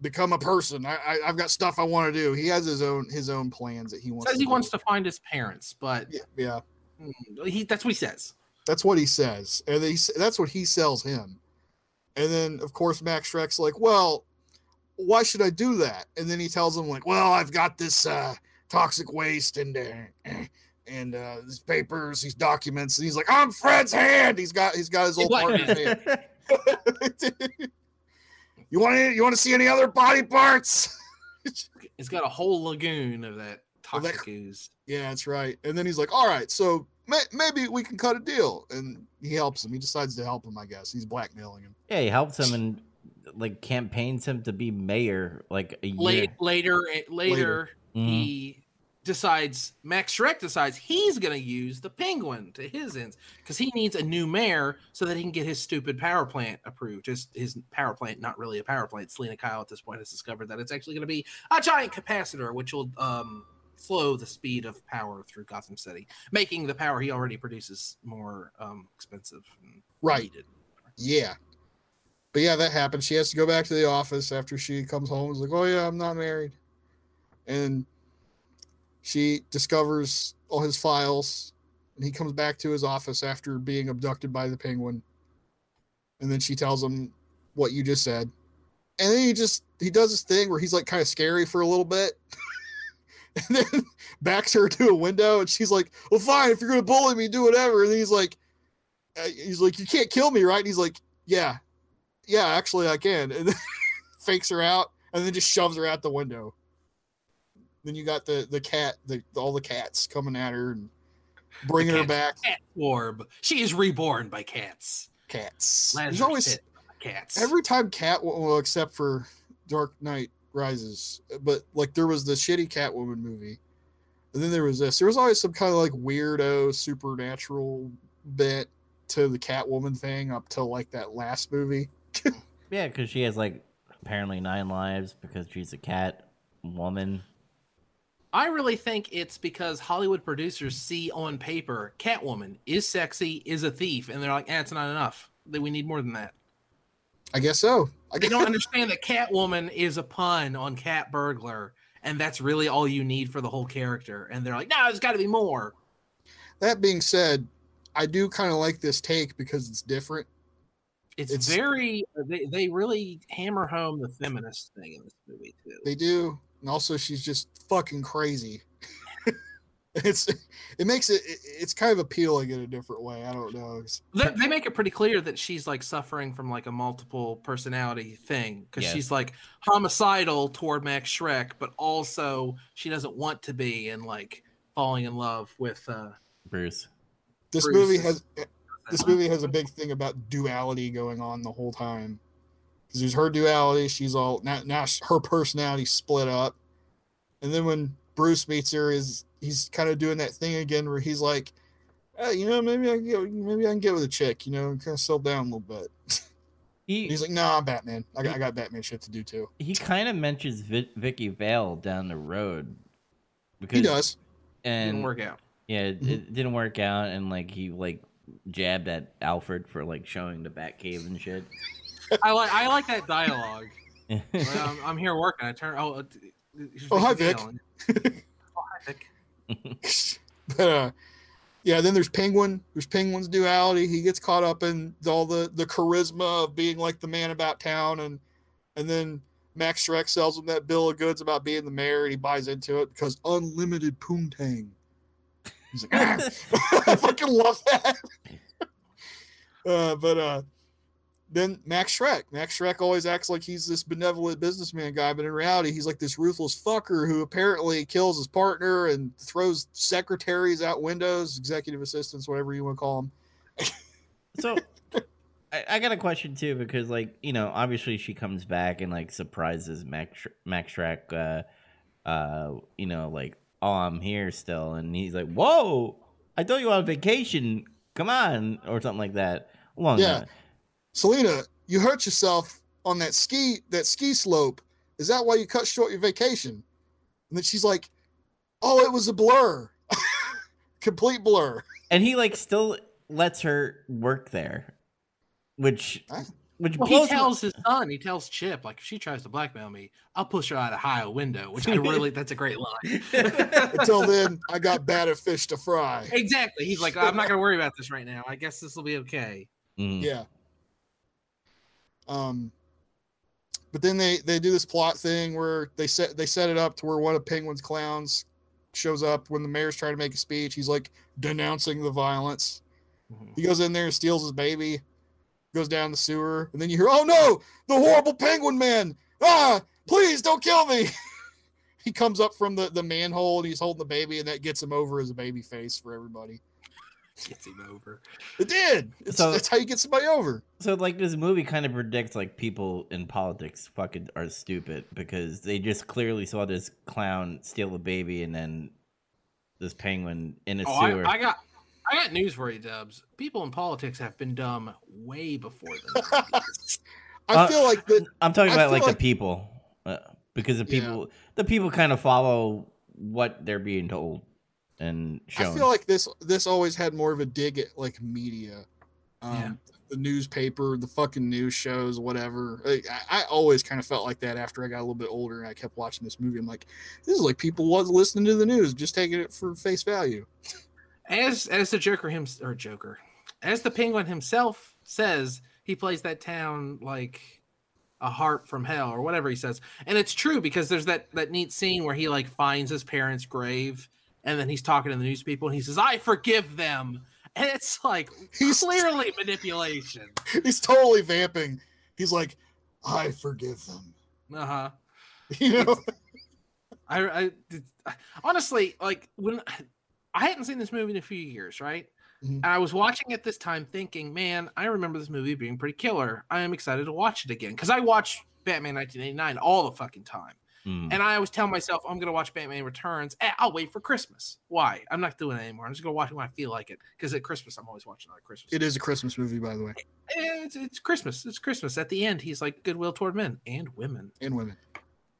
become a person. I, I I've got stuff I want to do." He has his own his own plans that he wants. Says to he do. wants to find his parents, but Yeah, yeah, mm, he that's what he says. that's what he says, and he, s- that's what he sells him. And then of course Max Shreck's like, "Well, why should I do that?" And then he tells him like, "Well, I've got this uh, toxic waste and uh, and uh, these papers, these documents." And he's like, "I'm Fred's hand." He's got he's got his old Like- partner's hand. you want to you want to see any other body parts? It's got a whole lagoon of that Well, that- ooze. yeah, that's right. And then he's like, "All right, so may- maybe we can cut a deal." And he helps him. He decides to help him. I guess he's blackmailing him. yeah, he helps him and like campaigns him to be mayor like a year. Late, later, eh, later, Mhm. he decides Max Shreck decides he's going to use the penguin to his ends because he needs a new mayor so that he can get his stupid power plant approved. Just his power plant, not really a power plant. Selina Kyle at this point has discovered that it's actually going to be a giant capacitor, which will um, slow the speed of power through Gotham City, making the power he already produces more um, expensive. And Right. needed. Yeah. But yeah, that happens. She has to go back to the office after she comes home. Is like, oh yeah, I'm not married, and she discovers all his files, and he comes back to his office after being abducted by the penguin, and then she tells him what you just said, and then he just he does this thing where he's like kind of scary for a little bit. And then backs her to a window, and she's like, "Well, fine. If you're gonna bully me, do whatever." And he's like, uh, "He's like, you can't kill me, right?" And he's like, yeah, yeah, actually I can. And then fakes her out and then just shoves her out the window. Then you got the the cat, the all the cats coming at her and bringing her back. Cat orb. She is reborn by cats. Cats. There's always cats. every time cat, well, except for Dark Knight Rises, but like there was the shitty Catwoman movie, and then there was this. There was always some kind of like weirdo supernatural bit to the Catwoman thing up till like that last movie. Yeah, because she has like apparently nine lives because she's a cat woman. I really think it's because Hollywood producers see on paper Catwoman is sexy, is a thief, and they're like, eh, not enough. That we need more than that. I guess so. I They don't understand that Catwoman is a pun on cat burglar, and that's really all you need for the whole character. And they're like, no, there's got to be more. that being said, I do kind of like this take because it's different. It's, It's- very they, they really hammer home the feminist thing in this movie too. They do, and also she's just fucking crazy. it's it makes it, it it's kind of appealing in a different way. I don't know. They, they make it pretty clear that she's like suffering from like a multiple personality thing because Yes. she's like homicidal toward Max Shreck, but also she doesn't want to be and like falling in love with. uh Bruce. this Bruce movie has this movie has a big thing about duality going on the whole time. Because there's her duality, she's all now now her personality split up, and then when Bruce meets her, is he's kind of doing that thing again where he's like, hey, you know, maybe I can get maybe I can get with a chick, you know, and kind of settle down a little bit. He he's like, nah, I'm Batman. I got, I got Batman shit to do too. he kind of mentions Vi- Vicki Vale down the road. because He does. and Didn't work out. yeah, it, Mhm. it didn't work out, and like he like jabbed at Alfred for like showing the Batcave and shit. I like I like that dialogue. Like, I'm, I'm here working. I turn. Oh, uh, Oh, hi, Vic Vic. Oh, hi, Vic. but uh yeah then there's penguin there's penguin's duality he gets caught up in all the the charisma of being like the man about town and and then max shreck sells him that bill of goods about being the mayor and he buys into it because unlimited poontang he's like ah. i fucking love that uh but uh then Max Shreck. Max Shreck always acts like he's this benevolent businessman guy, but in reality, he's like this ruthless fucker who apparently kills his partner and throws secretaries out windows, executive assistants, whatever you want to call them. so I, I got a question too because like you know obviously she comes back and like surprises Max Max Shreck, uh, uh, you know like oh I'm here still, and he's like whoa I thought you were on vacation, come on or something like that. Long Yeah. Selina, you hurt yourself on that ski that ski slope. Is that why you cut short your vacation? And then she's like, "Oh, it was a blur, complete blur." and he like still lets her work there, which Huh? which Well, he blows my- tells his son. He tells Chip like, if she tries to blackmail me, I'll push her out a high window. Which I really, that's a great line. Until then, I got better fish to fry. exactly. He's like, I'm not gonna worry about this right now. I guess this will be okay. Mm. Yeah. Um but then they they do this plot thing where they set they set it up to where one of Penguin's clowns shows up when the mayor's trying to make a speech. He's like denouncing the violence. He goes in there and steals his baby, goes down the sewer, and then you hear, "Oh no, the horrible penguin man! Ah, please don't kill me!" he comes up from the the manhole and he's holding the baby, and that gets him over as a baby face for everybody. Gets him over. It did. It's, So- that's how you get somebody over. So like this movie kind of predicts like people in politics fucking are stupid because they just clearly saw this clown steal a baby and then this penguin in a Oh, sewer. I, I got, I got news for you, Dubs. People in politics have been dumb way before the 90s. I Uh, feel like the I'm talking I about feel like, the people uh, because the Yeah. people the people kind of follow what they're being told and shown. I feel like this this always had more of a dig at like media, um, Yeah. the newspaper, the fucking news shows, whatever. Like, I, I always kind of felt like that after I got a little bit older and I kept watching this movie. I'm like, this is like people was listening to the news, just taking it for face value. as as the Joker him or Joker, as the Penguin himself says, he plays that town like a harp from hell or whatever he says, and it's true because there's that that neat scene where he like finds his parents' grave, and then he's talking to the news people, and he says, "I forgive them," and it's like He's clearly manipulation. he's totally vamping. He's like, I forgive them. Uh huh. You know, I, I did- honestly like when I hadn't seen this movie in a few years, right? Mhm. And I was watching it this time, thinking, "Man, I remember this movie being pretty killer. I am excited to watch it again because I watched Batman 1989 all the fucking time, Mm. and I always tell myself I'm gonna watch Batman Returns. Eh, I'll wait for Christmas. Why? I'm not doing it anymore. I'm just gonna watch it when I feel like it because at Christmas I'm always watching it at Christmas. it is a Christmas movie, by the way, Eh, It's, it's Christmas. It's Christmas. At the end, he's like goodwill toward men and women and women.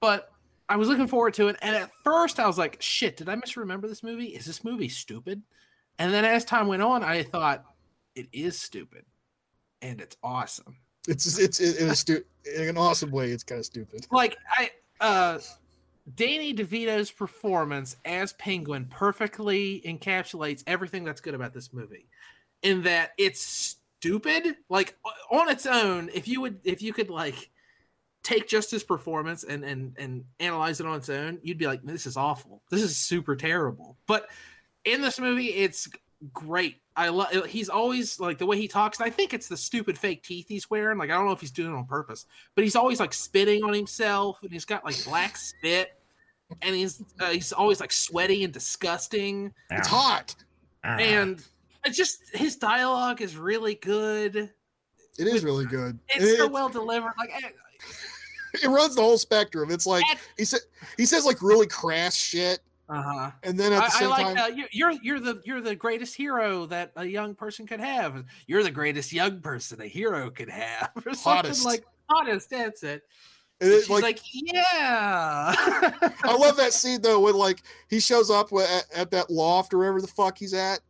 but I was looking forward to it. And at first, I was like, shit, did I misremember this movie? Is this movie stupid? And then as time went on, I thought, it is stupid. And it's awesome. It's it's in a stu- in an awesome way. It's kind of stupid. Like, I, uh, Danny DeVito's performance as Penguin perfectly encapsulates everything that's good about this movie. In that it's stupid, like on its own. If you would, if you could, like, take just his performance and and and analyze it on its own, you'd be like, this is awful. This is super terrible. But in this movie, it's great. I love. He's always like the way he talks. And I think it's the stupid fake teeth he's wearing. Like I don't know if he's doing it on purpose, but he's always like spitting on himself, and he's got like black spit, and he's uh, he's always like sweaty and disgusting, It's Ah. hot. Ah. and it's just his dialogue is really good. It is really good. It's And so it, well delivered. Like eh, it runs the whole spectrum. It's like he said he says like really crass shit, uh huh. and then at the I, I same like time, uh, you, you're you're the you're the greatest hero that a young person could have. You're the greatest young person a hero could have, or something Hottest. like hottest. That's it. And it, She's like, yeah. I love that scene though when like he shows up at, at that loft or wherever the fuck he's at,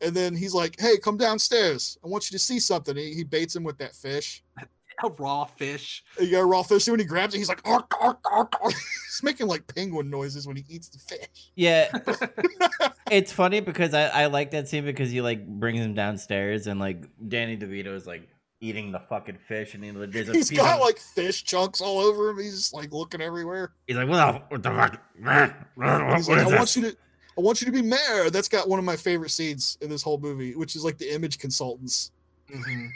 and then he's like, "Hey, come downstairs. I want you to see something." He, he baits him with that fish. a raw fish. And You got a raw fish. So when he grabs it, he's like, ark, ark, ark, ark. he's making like penguin noises when he eats the fish. Yeah, it's funny because I, I like that scene because he like brings him downstairs and like Danny DeVito is like eating the fucking fish and he, there's a He's piece got of- like fish chunks all over him. He's just like looking everywhere. he's like what the, what the fuck He's is like, I this?" want you to. I want you to be mayor. That's got one of my favorite scenes in this whole movie, which is like the image consultants. Mhm.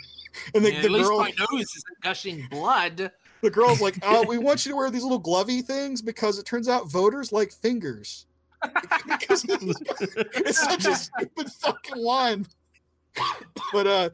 And the, Yeah, the at least girl, my nose isn't gushing blood. the girl's like, "Oh, we want you to wear these little glovey things because it turns out voters like fingers." because it's such a stupid fucking line. But uh,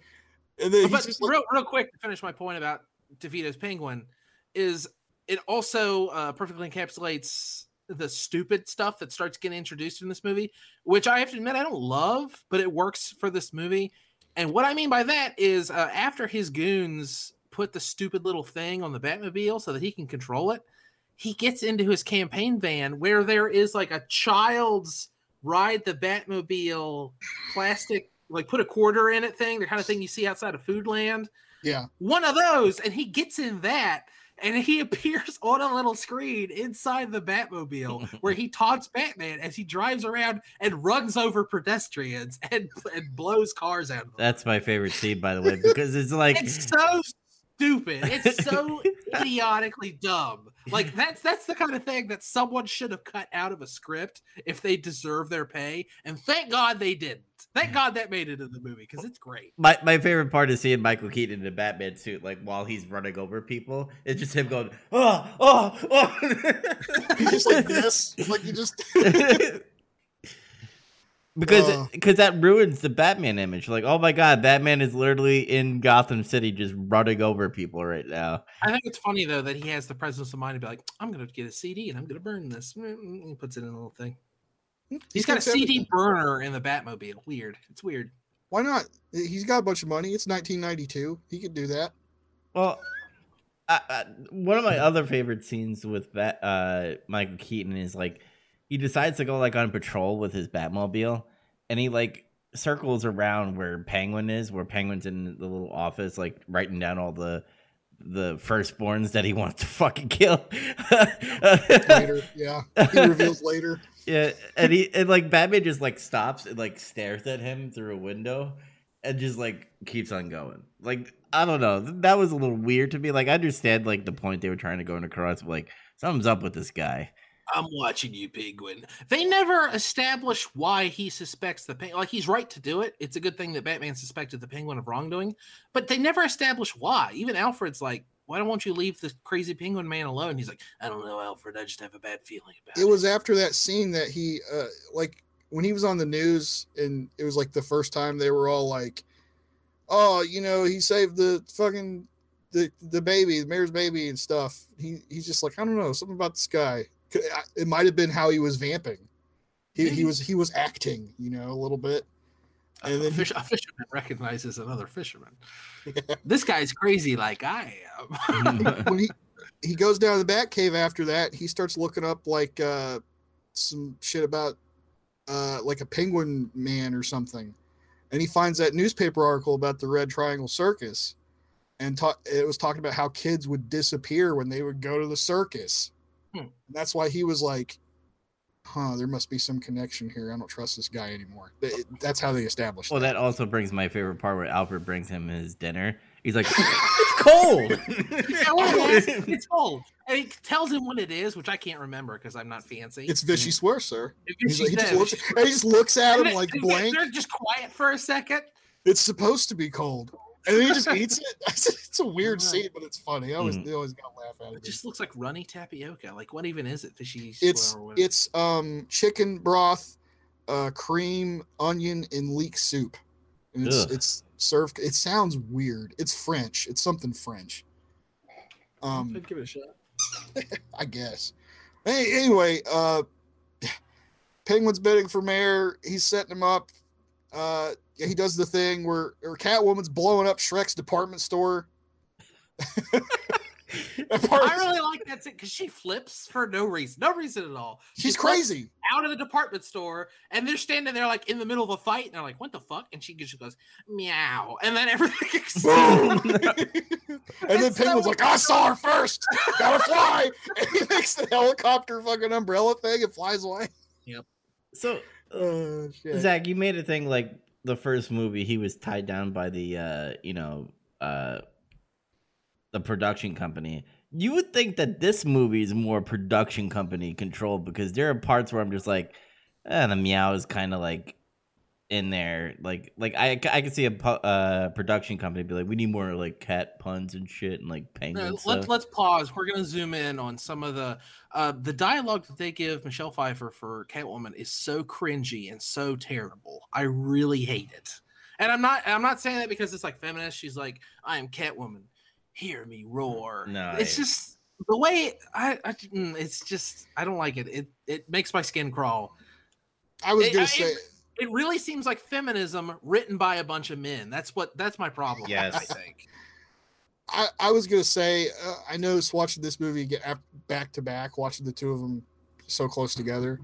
and then but just like, real, real quick to finish my point about DeVito's penguin is it also uh, perfectly encapsulates the stupid stuff that starts getting introduced in this movie, which I have to admit I don't love, but it works for this movie. And what I mean by that is uh, after his goons put the stupid little thing on the Batmobile so that he can control it, he gets into his campaign van where there is like a child's ride the Batmobile plastic, like put a quarter in it thing, the kind of thing you see outside of Foodland. yeah, One of those, and he gets in that. And he appears on a little screen inside the Batmobile where he taunts Batman as he drives around and runs over pedestrians and, and blows cars out of them. that's my favorite scene by the way because it's like It's so stupid. It's so idiotically dumb. Like that's that's the kind of thing that someone should have cut out of a script if they deserve their pay. And thank God they didn't. Thank mm. God that made it in the movie because it's great. my, my favorite part is seeing Michael Keaton in a Batman suit, like while he's running over people. It's just him going, oh, oh, oh. he's just like this, like you just. because Uh. because that ruins the Batman image. Like, oh my god, Batman is literally in Gotham City just running over people right now. I think it's funny though that he has the presence of mind to be like, I'm gonna get a CD and I'm gonna burn this. Mm, He puts it in a little thing. He's got a CD everything. burner in the Batmobile. Weird. It's weird. Why not? He's got a bunch of money. It's 1992. He could do that. Well, I, I, one of my other favorite scenes with Bat, uh, Michael Keaton is like he decides to go like on patrol with his Batmobile, and he like circles around where Penguin is, where Penguin's in the little office, like writing down all the the firstborns that he wants to fucking kill. Later, yeah. He reveals later. Yeah, and he and like Batman just like stops and like stares at him through a window and just like keeps on going. Like I don't know, that was a little weird to me. Like I understand like the point they were trying to go across, but like something's up with this guy. I'm watching you, Penguin. They never establish why he suspects the penguin. Like he's right to do it. It's a good thing that Batman suspected the penguin of wrongdoing, but they never establish why. Even Alfred's like, "Why don't you leave the crazy penguin man alone?" He's like, "I don't know, Alfred. I just have a bad feeling about it." It was after that scene that he, uh, like, when he was on the news, and it was like the first time they were all like, "Oh, you know, he saved the fucking the the baby, the mayor's baby, and stuff." He he's just like, I don't know, something about this guy. Could- I- It might have been how he was vamping. He, he was he was acting, you know, a little bit. a, and then he- fish, a fisherman recognizes another fisherman. This guy's crazy, like I am. when he he goes down to the bat cave after that, he starts looking up like uh some shit about uh like a penguin man or something. And he finds that newspaper article about the Red Triangle Circus. And ta- it was talking about how kids would disappear when they would go to the circus. Hmm. And that's why he was like, huh, there must be some connection here. I don't trust this guy anymore. Th- That's how they established Well, that. that also brings my favorite part where Alfred brings him his dinner. He's like, "It's cold." Yeah, what it is, it's cold. And he tells him what it is, which I can't remember because I'm not fancy. It's Vichy swear, sir. He's like, he, just says- looks, he just looks at him like blank. They're just quiet for a second. It's supposed to be cold. And then he just eats it. It's a weird Right. scene, but it's funny. I always, Mhm. they always gotta laugh at It it. just looks like runny tapioca. Like, what even is it? Fishy. It's swirl it's um chicken broth, uh, cream, onion, and leek soup. And it's Ugh. it's served. It sounds weird. It's French. It's something French. Um, I'd give it a shot. I guess. Hey, anyway, uh, Penguin's bidding for mayor. He's setting him up. Uh, he does the thing where, or Catwoman's blowing up Shreck's department store. That I really like that because she flips for no reason, no reason at all. She she's flips crazy. out of the department store, and they're standing there like in the middle of a fight, and they're like, "What the fuck?" And she just goes meow, and then everything. Boom. explodes. and then It's so Penguin's like, I saw her first. Gotta fly. And he makes the helicopter fucking umbrella thing and flies away. Yep. So Oh shit. Zach, you made a thing like the first movie. He was tied down by the, uh, you know, uh, the production company. You would think that this movie is more production company controlled because there are parts where I'm just like, eh, the meow is kind of like in there. Like, like I, I could see a uh, production company be like, we need more like cat puns and shit and like No, let's let's pause. We're gonna zoom in on some of the uh the dialogue that they give Michelle Pfeiffer for Catwoman is so cringy and so terrible. I really hate it. And I'm not I'm not saying that because it's like feminist. She's like, I am Catwoman. Hear me roar. No, it's I- just the way I, I mm, it's just I don't like it. It it makes my skin crawl. I was It- gonna I- say It really seems like feminism written by a bunch of men. That's what that's my problem. Yes. I think. I, I was gonna say uh, I noticed watching this movie get back to back, watching the two of them so close together.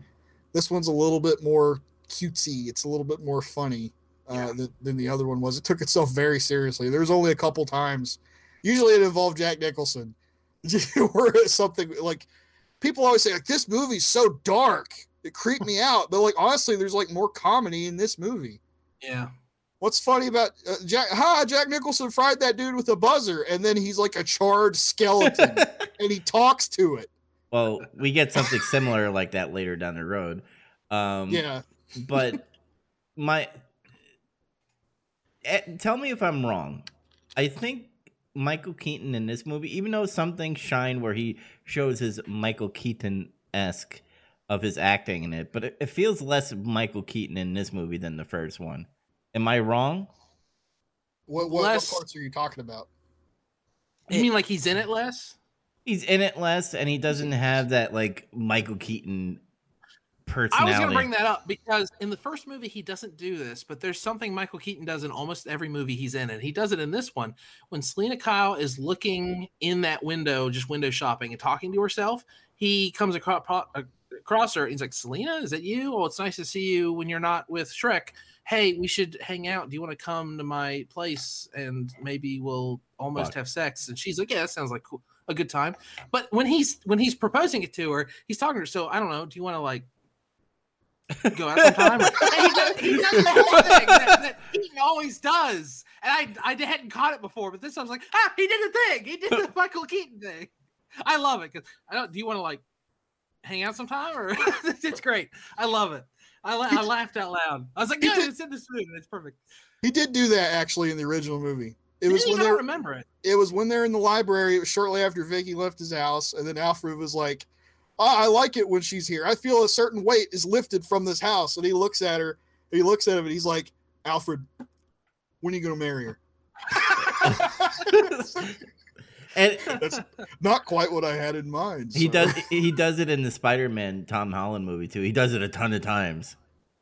This one's a little bit more cutesy. It's a little bit more funny uh, Yeah. than, than the other one was. It took itself very seriously. There was only a couple times. Usually, it involved Jack Nicholson, where something like people always say like this movie's so dark. It creeped me out. But like honestly, there's like more comedy in this movie. Yeah. What's funny about uh, Jack? Ha! Jack Nicholson fried that dude with a buzzer, and then he's like a charred skeleton, and he talks to it. well, we get something similar like that later down the road. Um, Yeah, but my eh, tell me if i'm wrong i think michael keaton in this movie even though some things shine where he shows his michael keaton-esque of his acting in it but it, it feels less michael keaton in this movie than the first one am i wrong what, what, Less- what parts are you talking about? You mean like he's in it less? he's in it less and he doesn't have that like michael keaton personality. I was going to bring that up because in the first movie he doesn't do this, but there's something Michael Keaton does in almost every movie he's in, and he does it in this one. When Selina Kyle is looking in that window, just window shopping and talking to herself, he comes across, across her. He's like, "Selina, is that you? Oh, it's nice to see you when you're not with Shreck. Hey, we should hang out. Do you want to come to my place and maybe we'll almost have sex?" And she's like, "Yeah, that sounds like cool, a good time." But when he's when he's proposing it to her, he's talking to her. So I don't know. Do you want to like go out sometime? and he does, he does the whole thing that, that Keaton always does. And I I hadn't caught it before, but this I was like, ah, he did the thing. He did the Michael Keaton thing. I love it because I don't. Do you want to like hang out sometime or it's great? I love it. I, la- I laughed out loud. I was like, did- it's in this movie. It's perfect. He did do that actually in the original movie. It was when they remember it. it was when they're in the library. It was shortly after Vicki left his house, and then Alfred was like, oh, "I like it when she's here. I feel a certain weight is lifted from this house." And he looks at her. He looks at him, and he's like, "Alfred, when are you gonna marry her?" and That's not quite what I had in mind. he so- does he does it in the spider-man tom holland movie too he does it a ton of times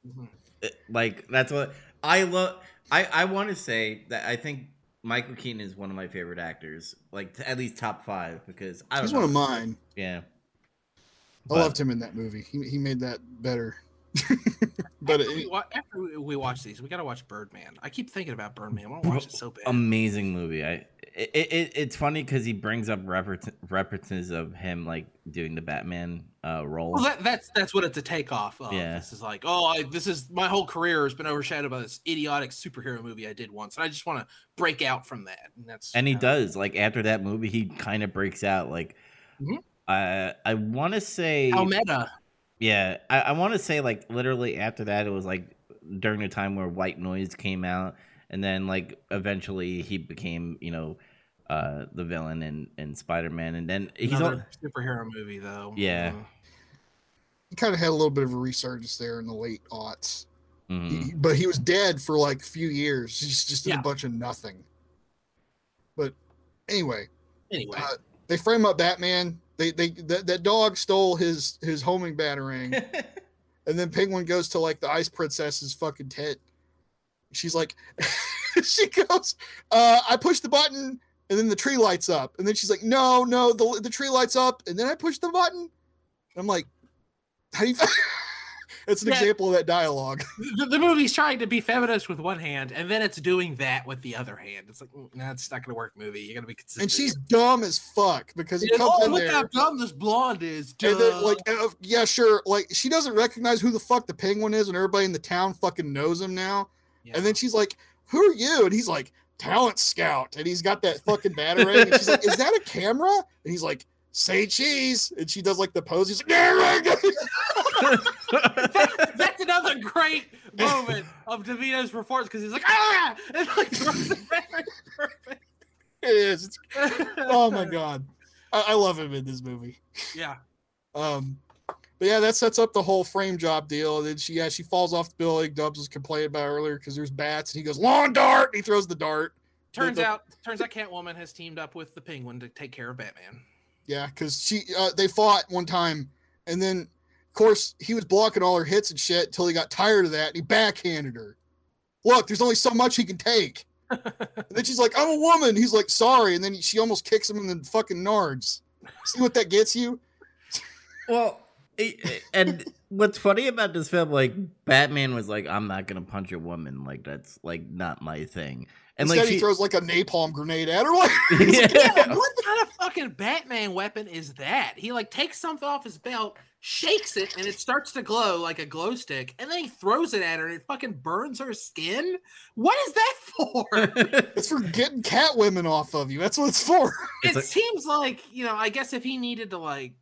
Mhm. It- like that's what I love. I I want to say that I think Michael Keaton is one of my favorite actors, like t- at least top five, because I don't He's know. one of mine. Yeah, I But- loved him in that movie. He, he made that better. but after, we, it, wa- after we- we watch these, we got to watch Birdman. I keep thinking about Birdman. I want to watch it so bad. amazing movie. I it, it it's funny because he brings up references of him like doing the Batman uh, role. Well, that, that's that's what it's a takeoff of. Yeah. This is like, oh, I, this is my whole career has been overshadowed by this idiotic superhero movie I did once, and I just want to break out from that. And that's and he kinda- does like after that movie, he kind of breaks out. Like, Mhm. uh, I want to say How meta? Yeah, I, I want to say like literally after that, it was like during the time where White Noise came out, and then like eventually he became you know uh the villain in in Spider Man, and then he's all, superhero movie though. Yeah. Uh, he kind of had a little bit of a resurgence there in the late aughts. Mhm. He- but he was dead for like a few years. He's just did Yeah. a bunch of nothing. But anyway, anyway, uh, they frame up Batman. They they that, that dog stole his his homing batarang, and then Penguin goes to like the Ice Princess's fucking tent. She's like, she goes, uh, I push the button, and then the tree lights up, and then she's like, "No, no, the the tree lights up," and then I push the button. And I'm like, "How do you?" it's an example of that dialogue. The, the movie's trying to be feminist with one hand, and then it's doing that with the other hand. It's like, mm, nah, it's not gonna work, movie. You gotta be consistent. and she's dumb as fuck because he Yeah, comes oh, in look there. how dumb this blonde is. And then, like, uh, yeah, sure. Like, she doesn't recognize who the fuck the penguin is, and everybody in the town fucking knows him now. Yeah. And then she's like, "Who are you?" And he's like, "Talent scout." And he's got that fucking batarang. and she's like, "Is that a camera?" And he's like, "Say cheese." And she does like the pose. He's like, "Yeah, That's another great moment of DeVito's performance because he's like, ah, and like back. Perfect. it is." It's, oh my god, I, I love him in this movie. Yeah. Um, but yeah, that sets up the whole frame job deal. And then she, yeah, she falls off the building. Dubs was complaining about earlier because there's bats, and he goes lawn dart. And he throws the dart. Turns the- out, turns out, Catwoman has teamed up with the Penguin to take care of Batman. Yeah, because she uh, they fought one time, and then of course he was blocking all her hits and shit until he got tired of that and he backhanded her. Look, there's only so much he can take. and then she's like, "I'm a woman." He's like, "Sorry," and then she almost kicks him in the fucking nards. See what that gets you? Well, and what's funny about this film, like Batman was like, "I'm not gonna punch a woman. Like that's like not my thing." And Instead, like he she, throws like a napalm grenade at her. Like, Yeah. what kind of fucking Batman weapon is that? He like takes something off his belt, shakes it, and it starts to glow like a glow stick, and then he throws it at her and it fucking burns her skin. What is that for? it's for getting cat women off of you. That's what it's for. it It's like- seems like you know i guess if he needed to like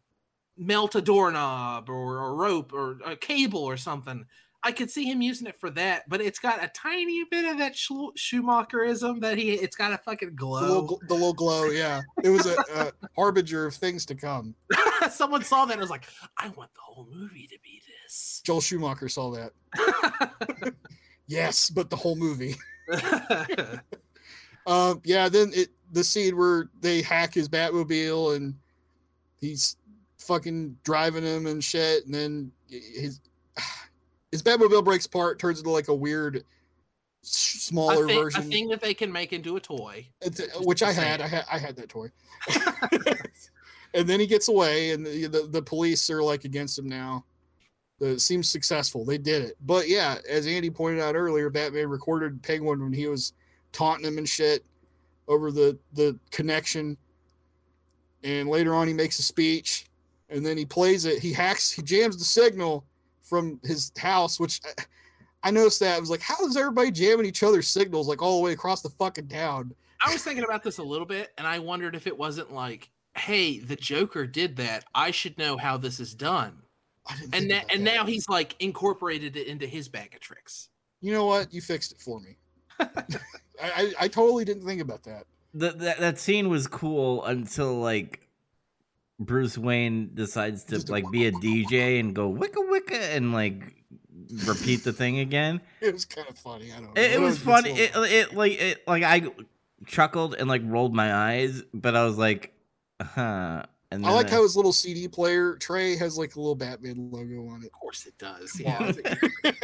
melt a doorknob or a rope or a cable or something i could see him using it for that but it's got a tiny bit of that schumacherism that he it's got a fucking The glow little, the little glow. Yeah, it was a, a harbinger of things to come. someone saw that and was like i want the whole movie to be this Joel Schumacher saw that. Yes, but the whole movie. Um, yeah, then it the scene where they hack his Batmobile and he's fucking driving him and shit, and then his his Batmobile breaks apart, turns into like a weird s- a, smaller thing, a thing that they can make into a toy It's- uh, which I had. I had I had that toy. and then he gets away, and the, the the police are like against him now. It seems successful. They did it, but yeah, as Andy pointed out earlier, Batman recorded Penguin when he was taunting him and shit over the the connection. And later on, he makes a speech, and then he plays it. He hacks, he jams the signal from his house, which I, I noticed that. I was like, how is everybody jamming each other's signals like all the way across the fucking town? I was thinking about this a little bit, and I wondered if it wasn't like, "Hey, the Joker did that. I should know how this is done." And think na- and that. now he's like incorporated it into his bag of tricks. you know what? You fixed it for me. I, I, I totally didn't think about that. the, that that scene was cool until like Bruce Wayne decides to Just a- like be a DJ and go wicka wicka and like repeat the thing again. It was kind of funny. I don't know. It, it was funny. It, it like it like I chuckled and like rolled my eyes, but I was like, huh. And I then like how his little CD player tray has like a little Batman logo on it. Of course, it does. Yeah. Yeah.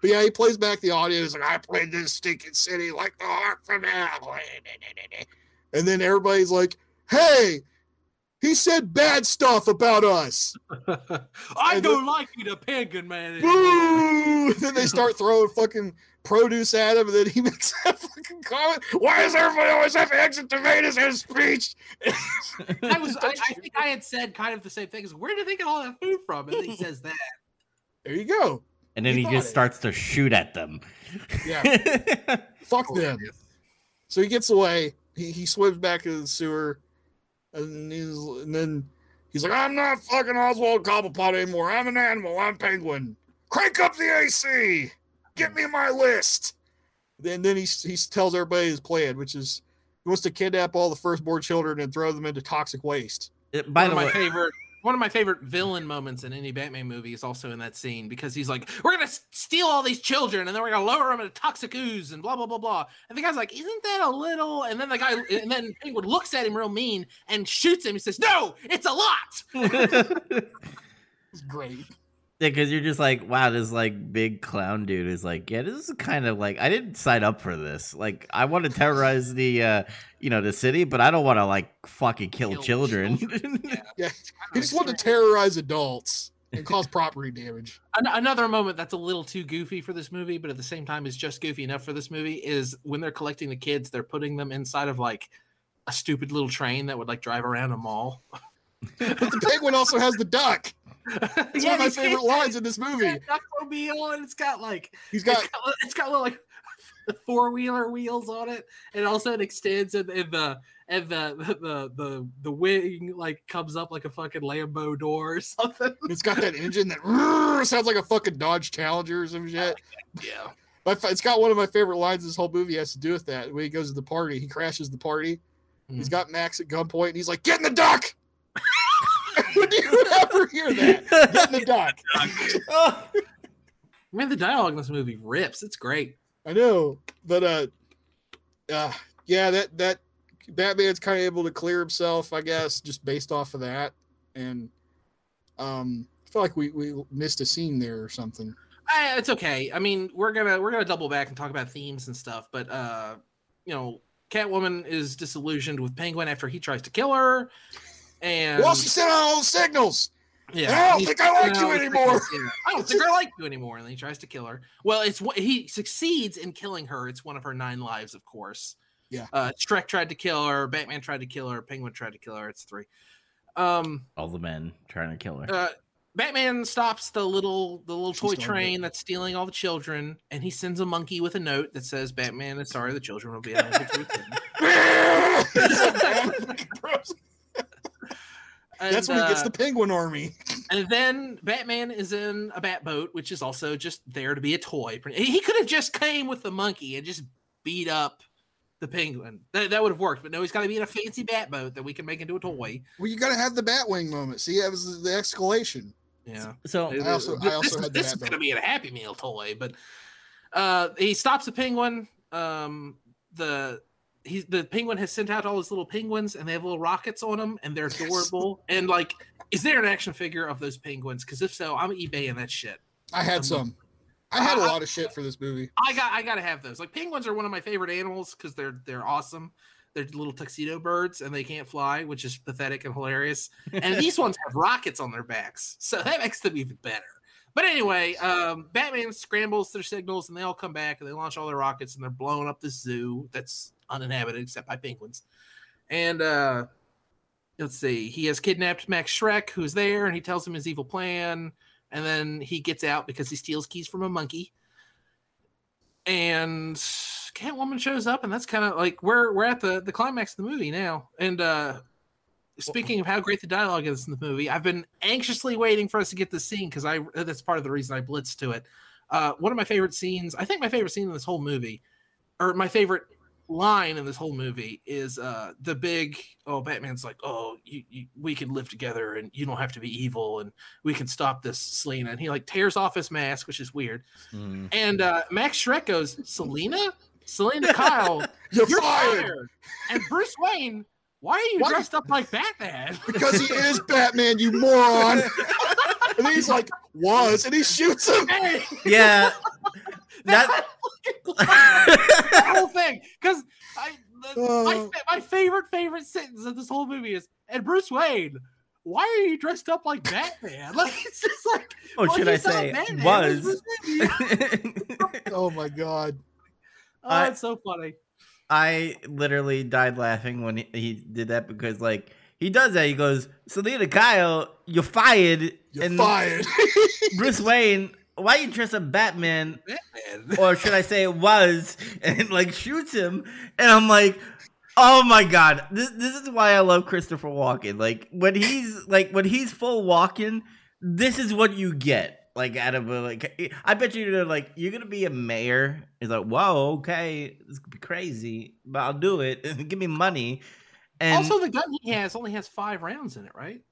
But yeah, he plays back the audio. He's like, I played this stinking city like the heart from hell. And then everybody's like, hey, he said bad stuff about us. I And don't like you, the penguin man. Boo! Then they start throwing fucking produce at him, and then he makes that fucking comment. Why does everybody always have to exit tomatoes in his speech? I was. I, I think I had said kind of the same thing. As, Where did they get all that food from? And then he says that. there you go. and then he he just it. starts to shoot at them. Yeah. Fuck them. So he gets away. He, he swims back into the sewer, and he's and then he's like, "I'm not fucking Oswald Cobblepot anymore. I'm an animal. I'm Penguin. Crank up the AC. Get me my list." Then then he he tells everybody his plan, which is he wants to kidnap all the firstborn children and throw them into toxic waste. It- By one the of my way, favorite. One of my favorite villain moments in any Batman movie is also in that scene because he's like, "We're gonna steal all these children and then we're gonna lower them in a toxic ooze and blah blah blah blah." And the guy's like, "Isn't that a little?" And then the guy, and then Penguin looks at him real mean and shoots him. He says, "No, it's a lot." It's great. Yeah, because you're just like, wow, this like big clown dude is like, yeah, this is kind of like I didn't sign up for this. Like, I want to terrorize the, uh you know, the city, but I don't want to like fucking kill, Kill children. Yeah. Yeah, It's He just wanted to terrorize adults and cause property damage. An- another moment that's a little too goofy for this movie, but at the same time is just goofy enough for this movie is when they're collecting the kids, they're putting them inside of like a stupid little train that would like drive around a mall. But the penguin also has the duck. It's one of my favorite lines in this movie. And it's got like He's it's got got, it's got like four wheeler wheels on it, and also it extends and, and the and the, the the the wing like comes up like a fucking Lambo door or something. it's got that engine that sounds like a fucking Dodge Challenger or some shit. Yeah, fa- It's got one of my favorite lines. This whole movie has to do with that. When he goes to the party, he crashes the party. He's hmm. got Max at gunpoint, and he's like, "Get in the duck." When ever hear that? Get in the duck. Oh, man, the dialogue in this movie rips. It's great. I know, but uh, uh, yeah, that that Batman's kind of able to clear himself, I guess, just based off of that, and um, I feel like we we missed a scene there or something. I, it's okay. I mean, we're gonna we're gonna double back and talk about themes and stuff, but uh, you know, Catwoman is disillusioned with Penguin after he tries to kill her, and well, she sent out all the signals. Yeah, I don't think I like you anymore. I don't think I like you anymore, and then he tries to kill her. Well, it's what he succeeds in killing her. It's one of her nine lives, of course. Yeah. Uh, Shreck tried to kill her. Batman tried to kill her. Penguin tried to kill her. It's three. Um. all the men trying to kill her. Uh, Batman stops the little the little She toy started train that's stealing all the children, and he sends a monkey with a note that says, "Batman is sorry the children will be unable to return." That's And, when he gets uh, the penguin army. And then Batman is in a bat boat, which is also just there to be a toy. He could have just came with the monkey and just beat up the penguin. That, that would have worked. But no, he's got to be in a fancy bat boat that we can make into a toy. Well, you got to have the Batwing moment. See, that was the escalation. Yeah. So I also- I also this, had the this is going to be a Happy Meal toy, but uh, he stops the penguin. Um, the he's the penguin has sent out all his little penguins, and they have little rockets on them, and they're adorable. and like, is there an action figure of those penguins? Because if so, I'm eBaying that shit. I had Um, some. I had a I- lot of shit for this movie. I got I gotta have those. Like penguins are one of my favorite animals because they're they're awesome. They're little tuxedo birds and they can't fly, which is pathetic and hilarious. And these ones have rockets on their backs, so that makes them even better. But anyway, um, Batman scrambles their signals and they all come back and they launch all their rockets and they're blowing up the zoo that's uninhabited except by penguins. And uh, let's see, he has kidnapped Max Shreck, who's there, and he tells him his evil plan. And then he gets out because he steals keys from a monkey and Catwoman shows up, and that's kind of like we're we're at the the climax of the movie now. And uh speaking of how great the dialogue is in the movie, I've been anxiously waiting for us to get this scene because I that's part of the reason I blitzed to it. Uh, one of my favorite scenes, I think my favorite scene in this whole movie, or my favorite line in this whole movie is uh the big oh batman's like oh you, you, we can live together and you don't have to be evil and we can stop this selina and he like tears off his mask which is weird Mm. and uh, Max Shreck goes, Selina? Selina Kyle, You're, you're fired. fired. And Bruce Wayne, why are you Why- dressed up like Batman? because he is Batman, you moron. and he's like, was, and he shoots him. Hey, Yeah. that, That that whole thing. Because I, the- my, Oh. my favorite, favorite sentence of this whole movie is, and Bruce Wayne, why are you dressed up like Batman? Like, it's just like, or well, should I say Batman, was? it's Bruce Wayne. Oh my god. Oh, I- it's so funny. I literally died laughing when he, he did that because like he does that. He goes, Selina Kyle, you're fired. You're and fired. Bruce Wayne, why you dress up Batman? Batman. Or should I say it was and like shoots him. And I'm like, oh my god. This this is why I love Christopher Walken. Like when he's like when he's full Walken, this is what you get. Like out of a like I bet you they're like you're gonna be a mayor. He's like, whoa, okay, this could be crazy, but I'll do it. Give me money. And also, the gun he has only has five rounds in it, right?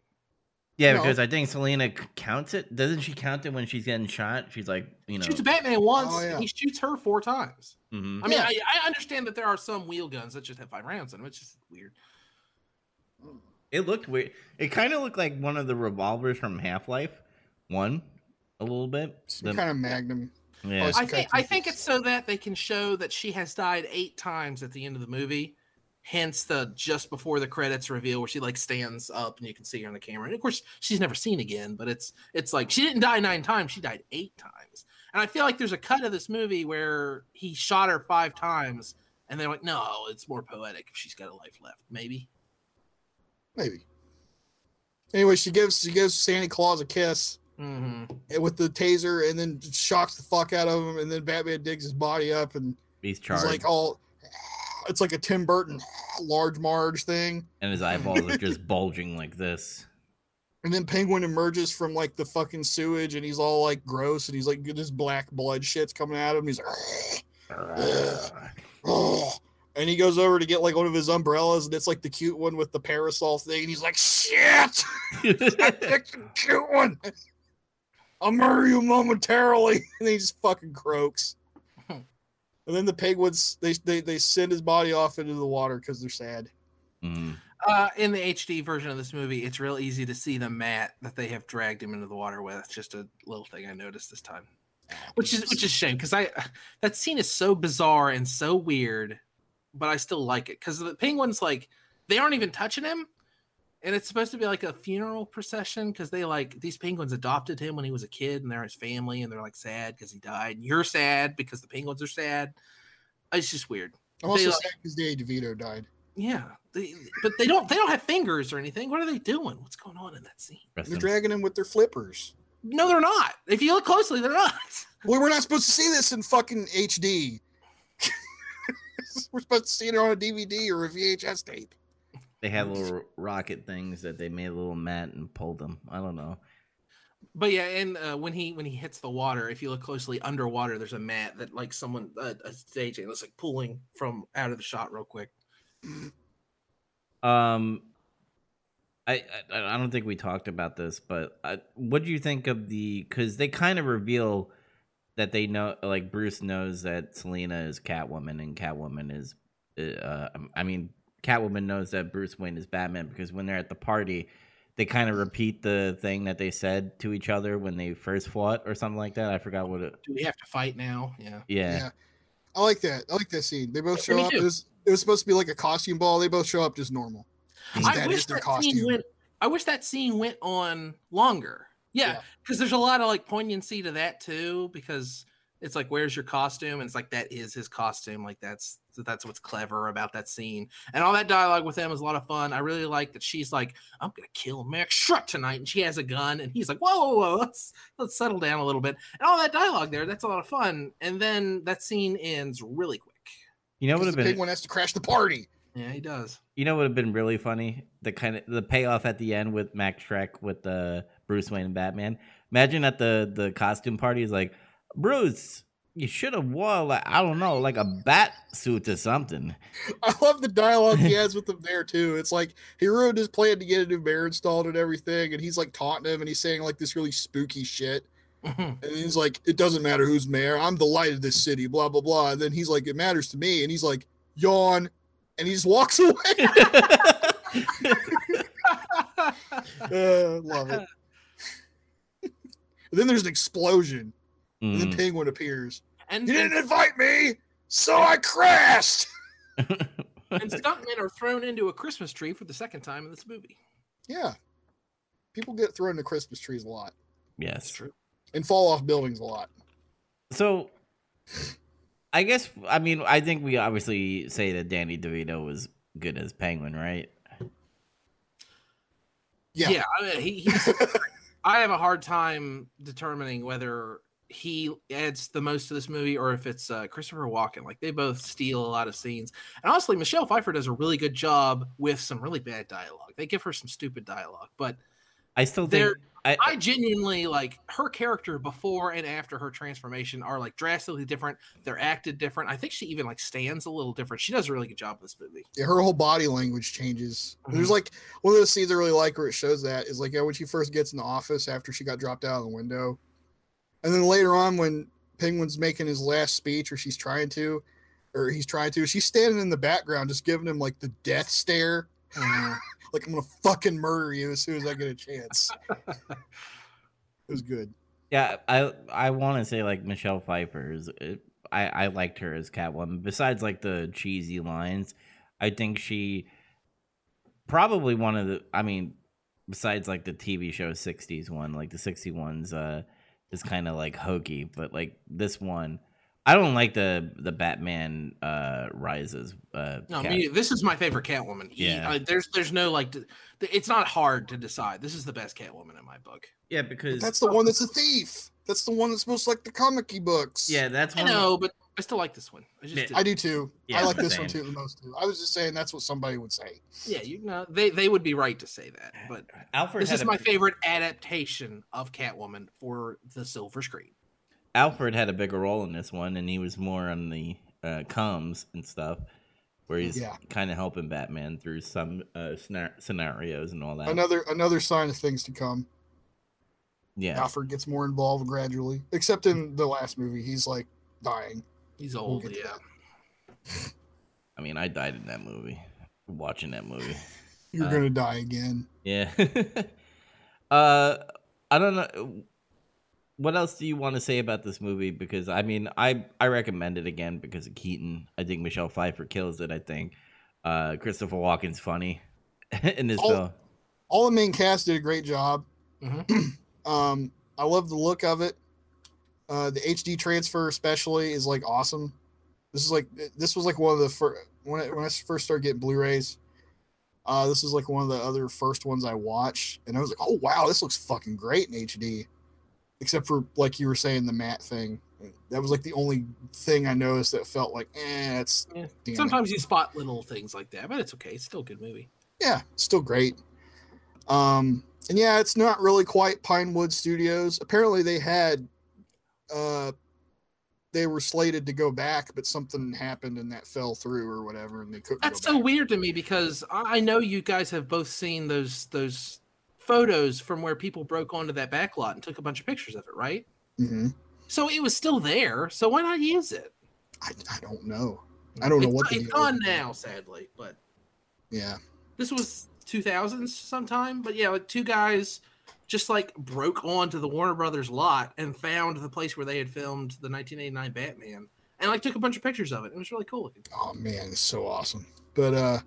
Yeah, No. because I think Selina counts it. Doesn't she count it when she's getting shot? She's like, you know, Shoots Batman once, Oh, yeah. he shoots her four times. mhm. I mean, Yeah. I, I understand that there are some wheel guns that just have five rounds in them. It's just weird. It looked weird. It kind of looked like one of the revolvers from Half Life One, a little bit. Some The- kind of magnum. yeah. I think I think it's so that they can show that she has died eight times at the end of the movie. Hence the just before the credits reveal where she like stands up and you can see her on the camera. And of course she's never seen again, but it's it's like she didn't die nine times, she died eight times. And I feel like there's a cut of this movie where he shot her five times and they're like, no, it's more poetic if she's got a life left. Maybe. Maybe. Anyway, she gives she gives Santa Claus a kiss hmm eh, with the taser, and then shocks the fuck out of him, and then Batman digs his body up, and He's he's charged, like all. It's like a Tim Burton large Marge thing, and his eyeballs are just bulging like this. and then Penguin emerges from like the fucking sewage, and he's all like gross, and he's like this black blood shit's coming at him. He's like, and he goes over to get like one of his umbrellas, and it's like the cute one with the parasol thing, and he's like, shit. I picked the cute one. I'll murder you momentarily. And he just fucking croaks. And then the penguins they, they they send his body off into the water because they're sad. Mhm. Uh, in the HD version of this movie, it's real easy to see the mat that they have dragged him into the water with. It's just a little thing I noticed this time, which is which is shame because I that scene is so bizarre and so weird, but I still like it because the penguins like they aren't even touching him, and it's supposed to be like a funeral procession because they like these penguins adopted him when he was a kid and they're his family and they're like sad because he died. And you're sad because the penguins are sad. It's just weird. I'm also They, sad because Danny DeVito died. Yeah, they, but they don't they don't have fingers or anything. What are they doing? What's going on in that scene? Rest They're in- dragging him with their flippers. No, they're not. If you look closely, they're not. Well, we're not supposed to see this in fucking HD. we're supposed to see it on a DVD or a VHS tape. They had little rocket things that they made a little mat and pulled them. I don't know. But yeah, and uh, when he when he hits the water, if you look closely underwater, there's a mat that like someone uh, a staging that's like pulling from out of the shot real quick. Um, I I, I don't think we talked about this, but I, what do you think of the? Because they kind of reveal that they know, like Bruce knows that Selina is Catwoman and Catwoman is, uh, I mean, Catwoman knows that Bruce Wayne is Batman because when they're at the party, they kind of repeat the thing that they said to each other when they first fought or something like that. I forgot what it. Do we have to fight now? Yeah. Yeah, Yeah. I like that. I like that scene. They both show me up. too. It was, it was supposed to be like a costume ball. They both show up just normal. I that wish is their that scene went. I wish that scene went on longer. Yeah, Yeah. because there's a lot of like poignancy to that too. Because it's like, where's your costume? And it's like that is his costume. Like that's that's what's clever about that scene. And all that dialogue with him is a lot of fun. I really like that she's like, I'm gonna kill Max Shreck tonight, and she has a gun, and he's like, whoa, whoa, whoa, let's let's settle down a little bit. And all that dialogue there, that's a lot of fun. And then that scene ends really quick. you know what would Because have the been penguin has to crash the party. Yeah, he does. You know what would have been really funny? The kind of the payoff at the end with Max Shreck with the Bruce Wayne and Batman. Imagine at the the costume party is like, Bruce, you should have wore like I don't know, like a bat suit or something. I love the dialogue he has with them there too. It's like he ruined his plan to get a new mayor installed and everything, and he's like taunting him and he's saying like this really spooky shit. And he's like, It doesn't matter who's mayor, I'm the light of this city, blah blah blah. And then he's like, It matters to me, and he's like, yawn, and he just walks away. uh, love it. and then there's an explosion, and then Mm. Penguin appears. and, You and didn't invite me, so I crashed. and stuntmen are thrown into a Christmas tree for the second time in this movie. Yeah. People get thrown into Christmas trees a lot yes. That's true. and fall off buildings a lot. So, I guess I mean I think we obviously say that Danny DeVito was good as Penguin, right? Yeah. Yeah, I mean, he, he's. I have a hard time determining whether he adds the most to this movie or if it's uh, Christopher Walken. Like they both steal a lot of scenes, and honestly, Michelle Pfeiffer does a really good job with some really bad dialogue. They give her some stupid dialogue, but I still think There- I, I genuinely like her character before and after her transformation are like drastically different. They're acted different. I think she even like stands a little different. She does a really good job in this movie. Yeah, her whole body language changes. There's Mhm. like one of those scenes I really like where it shows that is like yeah, when she first gets in the office after she got dropped out of the window. And then later on when Penguin's making his last speech or she's trying to, or he's trying to, she's standing in the background just giving him like the death stare. like I'm gonna fucking murder you as soon as I get a chance. it was good. Yeah, I I want to say like Michelle Pfeiffer is. I I liked her as Catwoman. Besides like the cheesy lines, I think she probably one of the. I mean, besides like the TV show '60s one, like the '60 ones, uh, is kind of like hokey. But like this one, I don't like the the Batman uh Rises. Uh, No, Cat- me, this is my favorite Catwoman. He- Yeah. uh, there's there's no like, it's not hard to decide. This is the best Catwoman in my book. yeah, because That's the one that's a thief. That's the one that's most like the comic books. yeah, that's I one. know, but I still like this one. I just Yeah. did- I do too. Yeah, I like this same. one too the most. Too. I was just saying that's what somebody would say. yeah, you know, they they would be right to say that. But Alfred this had is a- my favorite adaptation of Catwoman for the silver screen. Alfred had a bigger role in this one, and he was more on the uh, comms and stuff, where he's Yeah. kind of helping Batman through some uh, scenarios and all that. Another another sign of things to come. yeah, Alfred gets more involved gradually. Except in the last movie, he's like dying. He's old, to yeah. I mean, I died in that movie, watching that movie. You're Uh, gonna die again. Yeah. uh, I don't know. What else do you want to say about this movie? Because I mean, I I recommend it again because of Keaton. I think Michelle Pfeiffer kills it. I think uh, Christopher Walken's funny in this Oh. film. All the main cast did a great job. Mhm. um, I love the look of it. Uh, the HD transfer, especially, is like awesome. This is like this was like one of the first when I, when I first started getting Blu-rays. Uh, this is like one of the other first ones I watched, and I was like, "Oh wow, this looks fucking great in HD." Except for like you were saying, the matte thing. That was like the only thing I noticed that felt like, eh, it's Yeah. damn it. Sometimes you spot little things like that, but it's okay. It's still a good movie. yeah, still great. Um, and yeah, it's not really quite Pinewood Studios. Apparently, they had, uh, they were slated to go back, but something happened and that fell through or whatever, and they couldn't. That's so weird to me because I know you guys have both seen those those photos from where people broke onto that back lot and took a bunch of pictures of it, right? Mhm. So it was still there. So why not use it? I, I don't know. I don't know what it's gone now, sadly. But Yeah, this was 2000s sometime. But yeah, like two guys just like broke onto the Warner Brothers lot and found the place where they had filmed the 1989 Batman and like took a bunch of pictures of it. It was really cool looking. oh man, it's so awesome. But uh,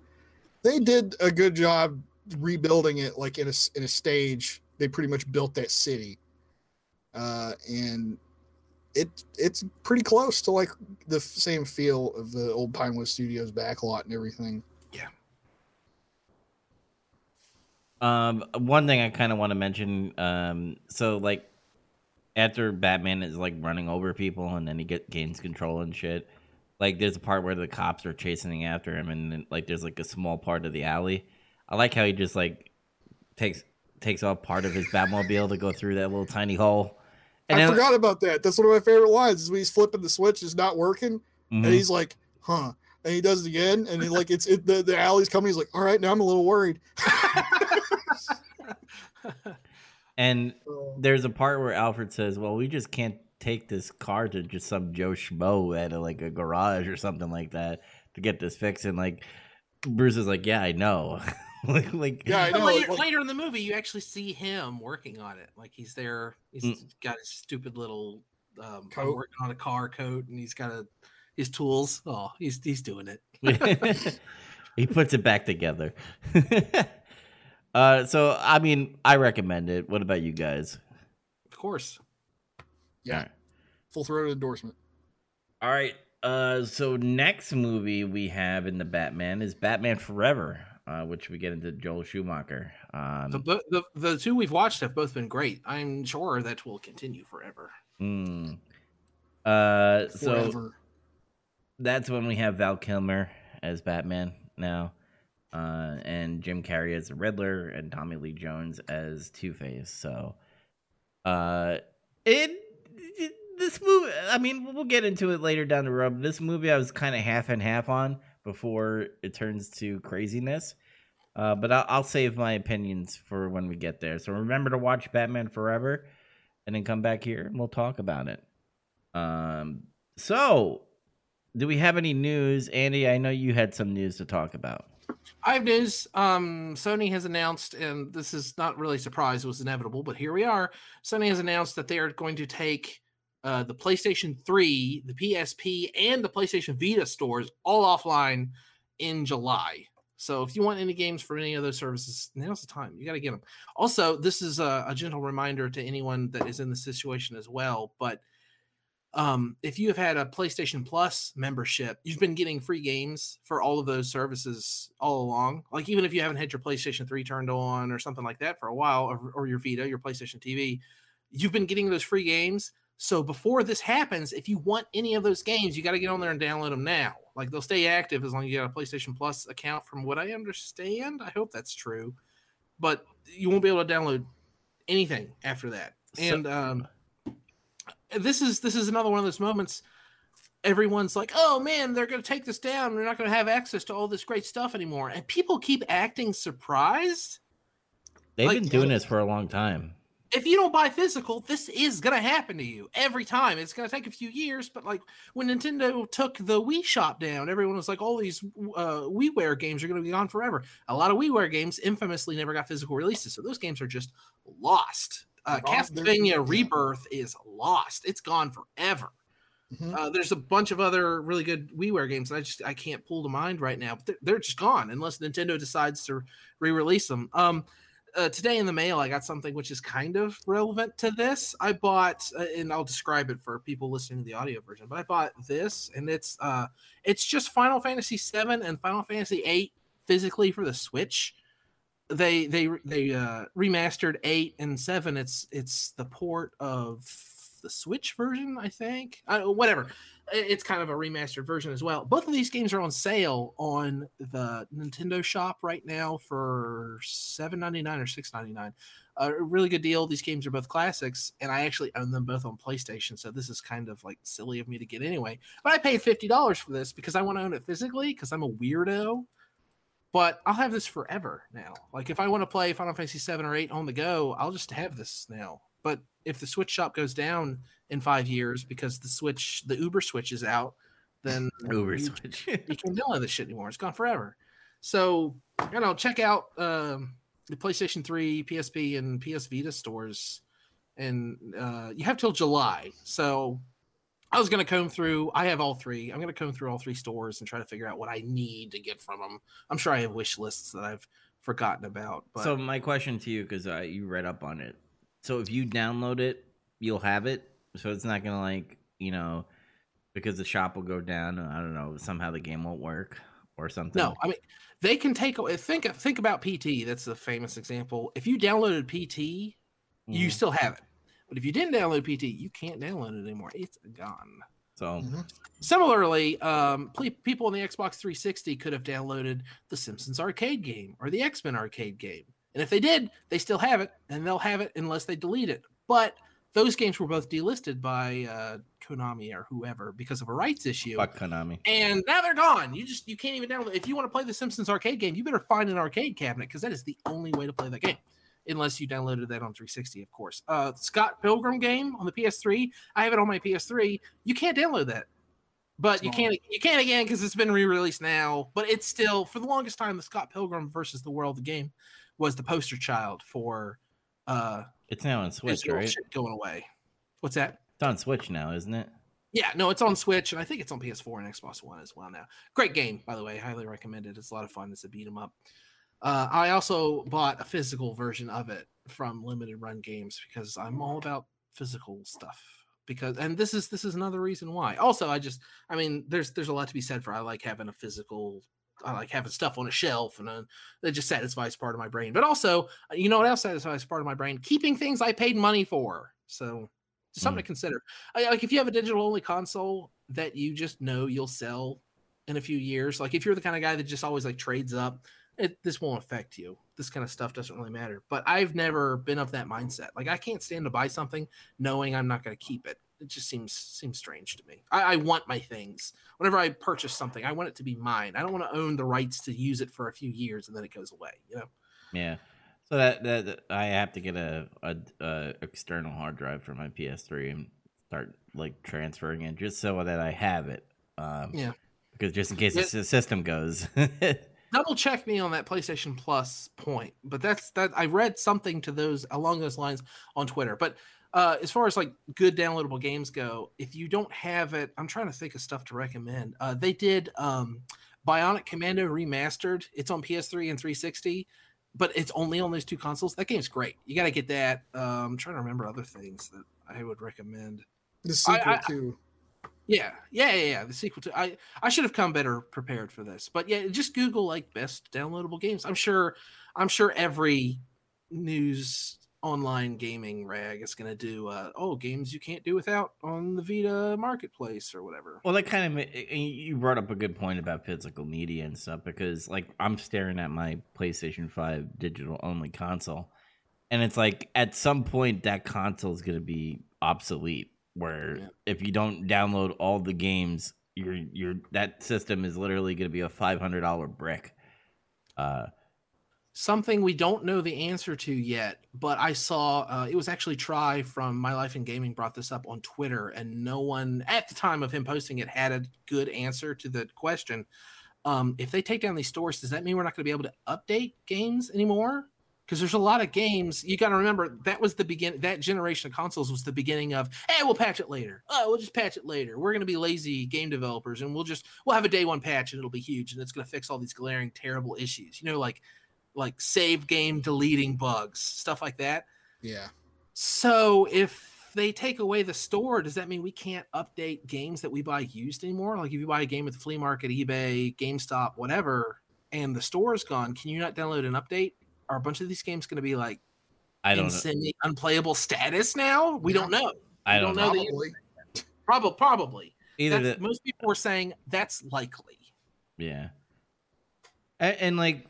they did a good job rebuilding it, like in a in a stage. They pretty much built that city, uh, and it it's pretty close to like the same feel of the old Pinewood Studios backlot and everything. Um, one thing I kind of want to mention. Um, so like after Batman is like running over people and then he get gains control and shit. Like there's a part where the cops are chasing after him and then, like there's like a small part of the alley. I like how he just like takes takes off part of his Batmobile to go through that little tiny hole. And I then, forgot about that. That's one of my favorite lines. Is when he's flipping the switch, it's not working, Mhm. and he's like, "Huh." And he does it again, and he, like it's it, the the alley's coming. He's like, "All right, now I'm a little worried." and Uh, there's a part where Alfred says, "Well, we just can't take this car to just some Joe Schmo at a, like a garage or something like that to get this fixed." And like Bruce is like, "Yeah, I know." like, like, Yeah, I know. later, like- later in the movie, you actually see him working on it. Like he's there. He's Mm. got his stupid little um, I'm Coat. working on a car coat, and he's got a his tools. Oh, he's he's doing it. he puts it back together. uh, so I mean, I recommend it. What about you guys? Of course. Yeah. All right. full throated endorsement. All right. Uh, so next movie we have in the Batman is Batman Forever, uh, which we get into Joel Schumacher. Um, The, the the two we've watched have both been great. I'm sure that will continue forever. mm. Uh, so that's when we have Val Kilmer as Batman now, uh, and Jim Carrey as the Riddler, and Tommy Lee Jones as Two Face. So, uh, it, it- this movie. I mean, we'll get into it later down the road. This movie, I was kind of half and half on before it turns to craziness. Uh, but I'll, I'll save my opinions for when we get there. So remember to watch Batman Forever, and then come back here and we'll talk about it. Um, so do we have any news, Andy? I know you had some news to talk about. I have news. Um, Sony has announced, and this is not really a surprise; it was inevitable, but here we are. Sony has announced that they are going to take uh, the PlayStation 3, the PSP, and the PlayStation Vita stores all offline in July. So if you want any games from any of those services, now's the time. You got to get them. Also, this is a, a gentle reminder to anyone that is in the situation as well. But um, if you have had a PlayStation Plus membership, you've been getting free games for all of those services all along. Like even if you haven't had your PlayStation 3 turned on or something like that for a while, or, or your Vita, your PlayStation TV, you've been getting those free games. So before this happens, if you want any of those games, you got to get on there and download them now. Like they'll stay active as long as you got a PlayStation Plus account, from what I understand. I hope that's true, but you won't be able to download anything after that. And um, this is this is another one of those moments everyone's like, "Oh man, they're going to take this down. We're not going to have access to all this great stuff anymore." And people keep acting surprised. They've Like, been doing this for a long time. If you don't buy physical, this is going to happen to you every time. It's going to take a few years, but like when Nintendo took the Wii shop down, everyone was like, "All these uh, WiiWare games are going to be gone forever." A lot of WiiWare games infamously never got physical releases, so those games are just lost. Uh, They're all- they're- Castlevania. Rebirth is lost. It's gone forever. Mhm. Uh, there's a bunch of other really good WiiWare games that I just I can't pull to mind right now, but they're, they're just gone unless Nintendo decides to re-release them. Um, uh, today in the mail, I got something which is kind of relevant to this. I bought, uh, and I'll describe it for people listening to the audio version. But I bought this, and it's uh, it's just Final Fantasy VII and Final Fantasy VIII physically for the Switch. They they they uh, remastered eight and seven. It's it's the port of the Switch version, I think. Uh, whatever. It's kind of a remastered version as well. Both of these games are on sale on the Nintendo shop right now for seven ninety nine or six ninety nine. A really good deal. These games are both classics, and I actually own them both on PlayStation. So this is kind of like silly of me to get anyway. But I paid fifty dollars for this because I want to own it physically because I'm a weirdo. But I'll have this forever now. Like if I want to play Final Fantasy seven or eight on the go, I'll just have this now. But if the Switch shop goes down in five years because the Switch, the Uber Switch is out, then Uber you, Switch. you can't download this shit anymore. It's gone forever. So you know, check out um, the PlayStation 3, PSP, and PS Vita stores, and uh, you have till July. So I was going to comb through. I have all three. I'm going to comb through all three stores and try to figure out what I need to get from them. I'm sure I have wish lists that I've forgotten about. But So my question to you, because uh, you read up on it. So if you download it, you'll have it. So it's not gonna like you know, because the shop will go down. I don't know. Somehow the game won't work or something. No, I mean they can take away. Think think about PT. That's a famous example. If you downloaded PT, you Mhm. still have it. But if you didn't download PT, you can't download it anymore. It's gone. So Mhm. Similarly, um, ple- people on the Xbox 360 could have downloaded the Simpsons arcade game or the X Men arcade game. And if they did, they still have it, and they'll have it unless they delete it. But those games were both delisted by uh, Konami or whoever because of a rights issue. fuck Konami. And now they're gone. You just you can't even download. If you want to play the Simpsons arcade game, you better find an arcade cabinet because that is the only way to play that game. Unless you downloaded that on 360, of course. Uh, Scott Pilgrim game on the PS3. I have it on my PS3. You can't download that, but you can't you can't again because it's been re-released now. But it's still for the longest time the Scott Pilgrim versus the World the game was the poster child for uh It's now on Switch, right? going away. What's that? It's on Switch now, isn't it? Yeah, no, it's on Switch, and I think it's on PS4 and Xbox One as well now. Great game, by the way. Highly recommend it. It's a lot of fun. It's a beat 'em up. Uh, I also bought a physical version of it from Limited Run Games because I'm all about physical stuff. Because and this is this is another reason why. Also, I just I mean, there's there's a lot to be said for I like having a physical. I like having stuff on a shelf, and uh, that just satisfies part of my brain. But also, uh, you know what else satisfies part of my brain? Keeping things I paid money for. So, just something to consider. I, like if you have a digital only console that you just know you'll sell in a few years, like if you're the kind of guy that just always like trades up, it, this won't affect you. This kind of stuff doesn't really matter. But I've never been of that mindset. Like I can't stand to buy something knowing I'm not going to keep it. It just seems seems strange to me. I, I want my things. Whenever I purchase something, I want it to be mine. I don't want to own the rights to use it for a few years and then it goes away. You know. Yeah. So that, that that- I have to get a, a, a external hard drive for my PS3 and start like transferring it just so that I have it. Um, Yeah. Because just in case Yeah. the system goes. double check me on that PlayStation Plus point, but that's that I read something to those along those lines on Twitter. But uh, as far as like good downloadable games go, if you don't have it, I'm trying to think of stuff to recommend. Uh, they did um, Bionic Commando remastered. It's on PS3 and 360, but it's only on those two consoles. That game's great. You got to get that. Um, I'm trying to remember other things that I would recommend. The sequel I- too. Yeah, yeah, yeah, yeah. The sequel to I I should have come better prepared for this, but yeah, just Google like best downloadable games. I'm sure, I'm sure every news online gaming rag is gonna do uh, oh games you can't do without on the Vita marketplace or whatever. Well, that kind of you brought up a good point about physical media and stuff because, like, I'm staring at my PlayStation Five digital only console, and it's like at some point that console is going to be obsolete. Where Yeah. if you don't download all the games, you're you're that system is literally going to be a five hundred dollar brick. Uh, Something we don't know the answer to yet, but I saw uh, it was actually Try from My Life in Gaming brought this up on Twitter, and no one at the time of him posting it had a good answer to the question. Um, if they take down these stores, does that mean we're not going to be able to update games anymore? Because there's a lot of games. You got to remember that was the begin. That generation of consoles was the beginning of, hey, we'll patch it later. Oh, we'll just patch it later. We're going to be lazy game developers, and we'll just we'll have a day one patch, and it'll be huge, and it's going to fix all these glaring terrible issues. You know, like like save game deleting bugs, stuff like that. Yeah. So if they take away the store, does that mean we can't update games that we buy used anymore? Like if you buy a game at the flea market, eBay, GameStop, whatever, and the store is gone, can you not download an update? Are a bunch of these games going to be like I in don't. know. semi unplayable status now? We Yeah. don't know. I don't don't know. know. the- Probably. Probably, probably. Either That's, the, most people were saying that's likely. Yeah. And, and like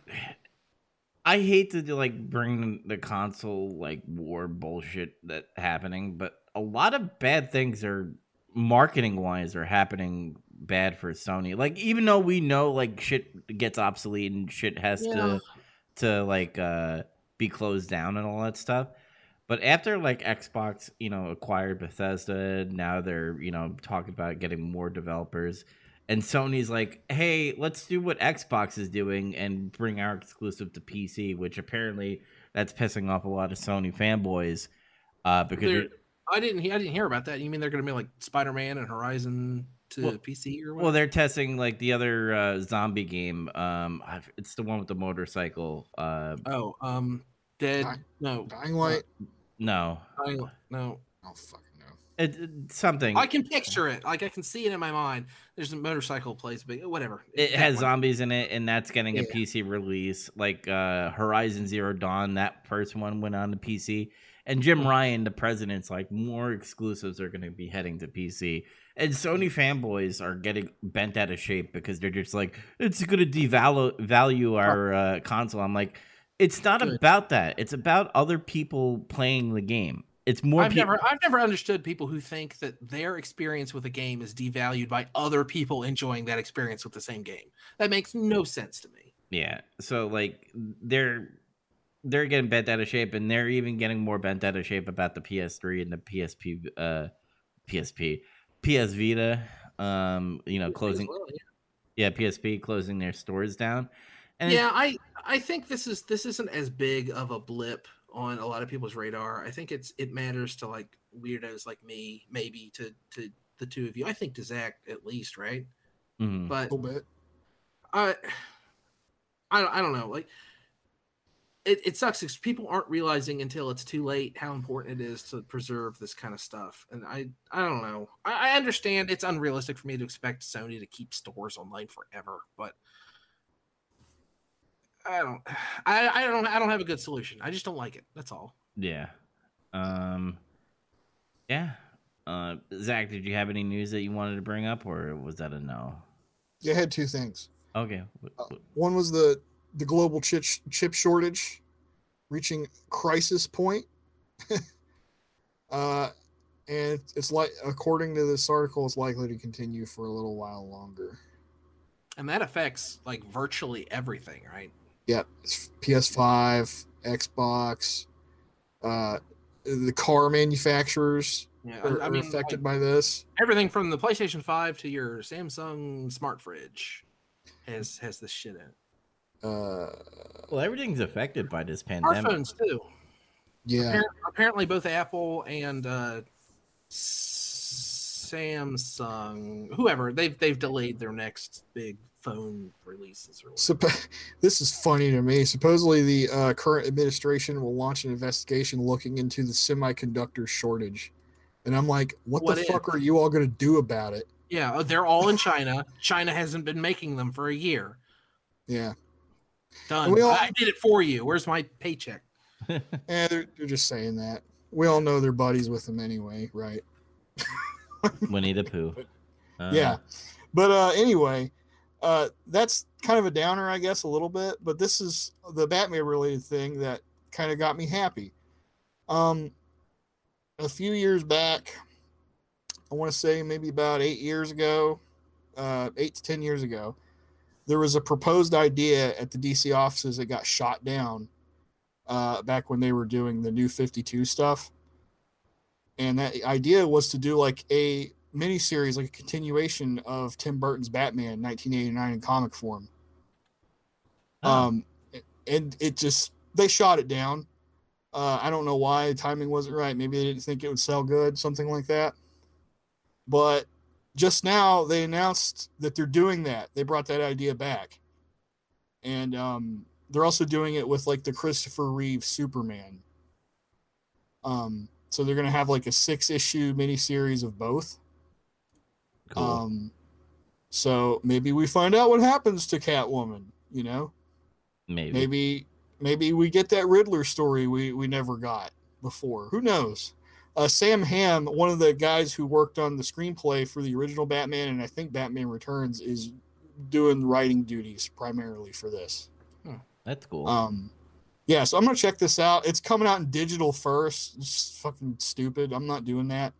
I hate to do, like bring the console like war bullshit that happening, but a lot of bad things are marketing wise are happening bad for Sony. Like even though we know like shit gets obsolete and shit has Yeah. to to like uh be closed down and all that stuff. But after like Xbox, you know, acquired Bethesda, now they're, you know, talking about getting more developers. And Sony's like, hey, let's do what Xbox is doing and bring our exclusive to PC, which apparently that's pissing off a lot of Sony fanboys. Uh, because I didn't. I didn't hear about that. You mean they're going to be like Spider Man and Horizon to Well- PC or what? well, they're testing like the other uh, zombie game. Um, I've- it's the one with the motorcycle. Uh, oh, um, Dead. Dying- No, Dying Light. no, Dying- no. Oh fucking no. it, it- something. I can picture it. Like I can see it in my mind. There's a motorcycle place, but whatever. it That has one. zombies in it and that's getting a pc release like uh horizon zero dawn that first one went on to pc and jim ryan the president's like more exclusives are going to be heading to pc and sony fanboys are getting bent out of shape because they're just like it's going to devalue value our uh, console i'm like it's not Good. about that it's about other people playing the game it's more I've people never, I've never understood people who think that their experience with a game is devalued by other people enjoying that experience with the same game. That makes no sense to me. Yeah. So like they're they're getting bent out of shape and they're even getting more bent out of shape about the PS3 and the PSP uh PSP PS Vita um you know closing Well, yeah PSP closing their stores down. And yeah, I I think this is this isn't as big of a blip on a lot of people's radar. I think it's it matters to like weirdos like me, maybe to to the two of you. I think to Zach at least, right? Mhm. A But little bit. I I don't, I don't know. Like it, it sucks because people aren't realizing until it's too late how important it is to preserve this kind of stuff. And I I don't know. I, I understand it's unrealistic for me to expect Sony to keep stores online forever, but I don't I, I don't I don't have a good solution. I just don't like it. That's all. yeah. Um yeah. Uh Zach, did you have any news that you wanted to bring up or was that a no? Yeah, I had two things. Okay. Uh, One was the the global chip chip shortage reaching crisis point. uh, and it's like according to this article, it's likely to continue for a little while longer. And that affects like virtually everything, right? Yep, it's PS5, Xbox, uh, the car manufacturers Yeah. are, I, I are affected like, by this. everything from the PlayStation 5 to your Samsung smart fridge has has this shit in it. Uh, Well, everything's affected by this pandemic. Smartphones too. yeah, Appar- Apparently, both Apple and uh, Samsung, whoever they've they've delayed their next big phone releases or whatever. Suppo- this is funny to me. Supposedly, the uh, current administration will launch an investigation looking into the semiconductor shortage, and I'm like, what, What the is? fuck are you all going to do about it? Yeah, uh, they're all in China. China hasn't been making them for a year. Yeah, Done. we all- I did it for you. Where's my paycheck? and they're, they're just saying that. We all know they're buddies with them anyway, right? Winnie the Pooh. Uh, yeah but uh anyway uh that's kind of a downer i guess a little bit but this is the batman related thing that kind of got me happy um a few years back i want to say maybe about eight years ago uh eight to ten years ago there was a proposed idea at the dc offices that got shot down uh back when they were doing the new 52 stuff and that idea was to do like a miniseries, like a continuation of Tim Burton's Batman 1989 in comic form. Oh. Um, and it just they shot it down. Uh, I don't know why the timing wasn't right. Maybe they didn't think it would sell good, something like that. But just now they announced that they're doing that. They brought that idea back, and um, they're also doing it with like the Christopher Reeve Superman. Um, so they're gonna have like a six issue miniseries of both. cool. Um, so maybe we find out what happens to Catwoman. You know, maybe. maybe maybe we get that Riddler story we we never got before. Who knows? Uh, Sam Hamm, one of the guys who worked on the screenplay for the original Batman and I think Batman Returns, is doing writing duties primarily for this. That's cool. Um, yeah, so I'm gonna check this out. It's coming out in digital first. It's fucking stupid. I'm not doing that.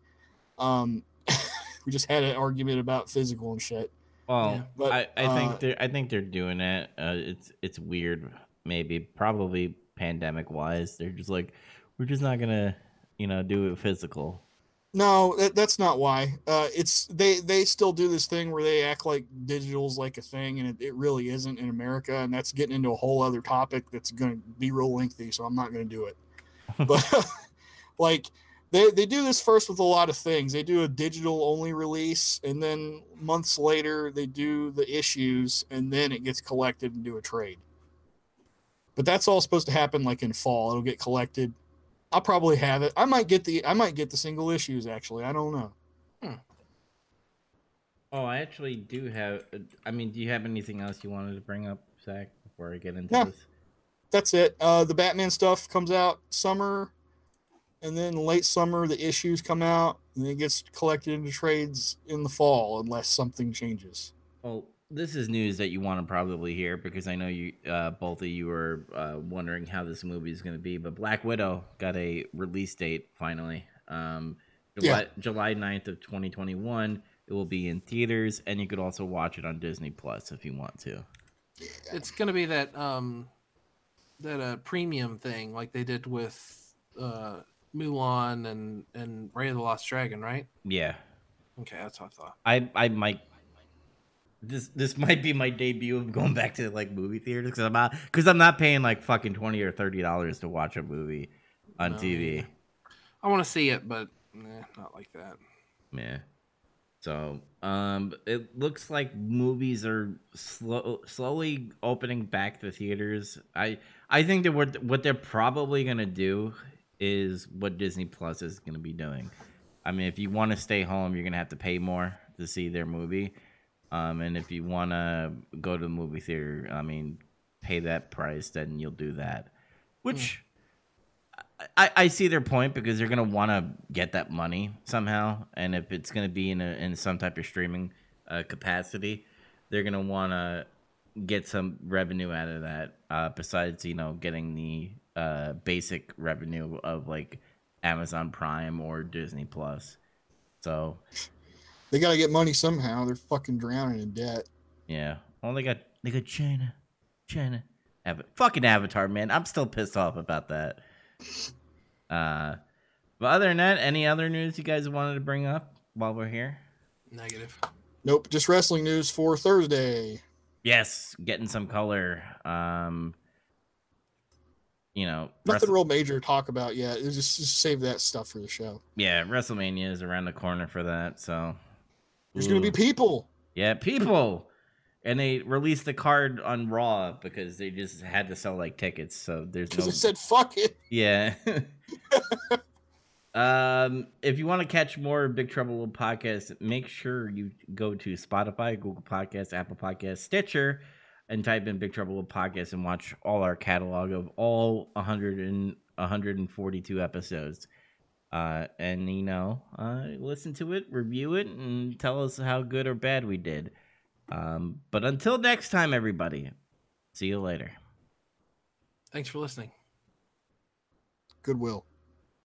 Um, we just had an argument about physical and shit. well, yeah, but, I, I uh, think they're I think they're doing it. Uh, it's it's weird, maybe probably pandemic wise. They're just like, we're just not gonna, you know, do it physical. No, that, that's not why. Uh, it's they they still do this thing where they act like digital's like a thing, and it, it really isn't in America, and that's getting into a whole other topic that's going to be real lengthy. So I'm not going to do it. But like they they do this first with a lot of things. They do a digital only release, and then months later they do the issues, and then it gets collected and do a trade. But that's all supposed to happen like in fall. It'll get collected. I'll probably have it. I might get the I might get the single issues actually. I don't know. Oh, I actually do have. I mean, do you have anything else you wanted to bring up, Zach, before I get into No. this? That's it. Uh the Batman stuff comes out summer and then late summer the issues come out and it gets collected into trades in the fall unless something changes. Well, this is news that you want to probably hear because I know you, uh, both of you were uh, wondering how this movie is going to be. But Black Widow got a release date finally. Um, July, July 9th of 2021. It will be in theaters, and you could also watch it on Disney Plus if you want to. It's gonna be that um that uh premium thing like they did with uh Mulan and and Raya and the Last Dragon, right? Yeah, Okay, that's what I thought. I I might. This this might be my debut of going back to like movie theaters because I'm not because I'm not paying like fucking twenty or thirty dollars to watch a movie on No, TV. yeah. I want to see it, but not like that. Yeah. So, um, it looks like movies are slow, slowly opening back the theaters. I, I think that what what they're probably gonna do is what Disney Plus is gonna be doing. I mean, if you want to stay home, you're gonna have to pay more to see their movie. Um, and if you want to go to the movie theater, I mean, pay that price, then you'll do that. Which I, I see their point because they're gonna want to get that money somehow, and if it's gonna be in a, in some type of streaming uh, capacity, they're gonna want to get some revenue out of that. Uh, besides, you know, getting the uh, basic revenue of like Amazon Prime or Disney Plus. So They got to get money somehow. They're fucking drowning in debt. yeah, well they got they got China, China, Ava- fucking Avatar, man. I'm still pissed off about that. Uh, but other than that, any other news you guys wanted to bring up while we're here? Negative. Nope, just wrestling news for Thursday. Yes, getting some color. Um, you know, Nothing Wrestle- real major to talk about yet. Just, just save that stuff for the show. yeah, WrestleMania is around the corner for that. So There's going to be people. Yeah, people. And they released the card on Raw because they just had to sell like tickets. So there's Because no. it said fuck it. yeah. um, if you want to catch more Big Trouble Little Podcast, make sure you go to Spotify, Google Podcasts, Apple Podcasts, Stitcher, and type in Big Trouble Little Podcast and watch all our catalog of all 100 and 142 episodes. Uh, and you know, uh, listen to it, review it, and tell us how good or bad we did. Um, but until next time, everybody, see you later. Thanks for listening. Goodwill.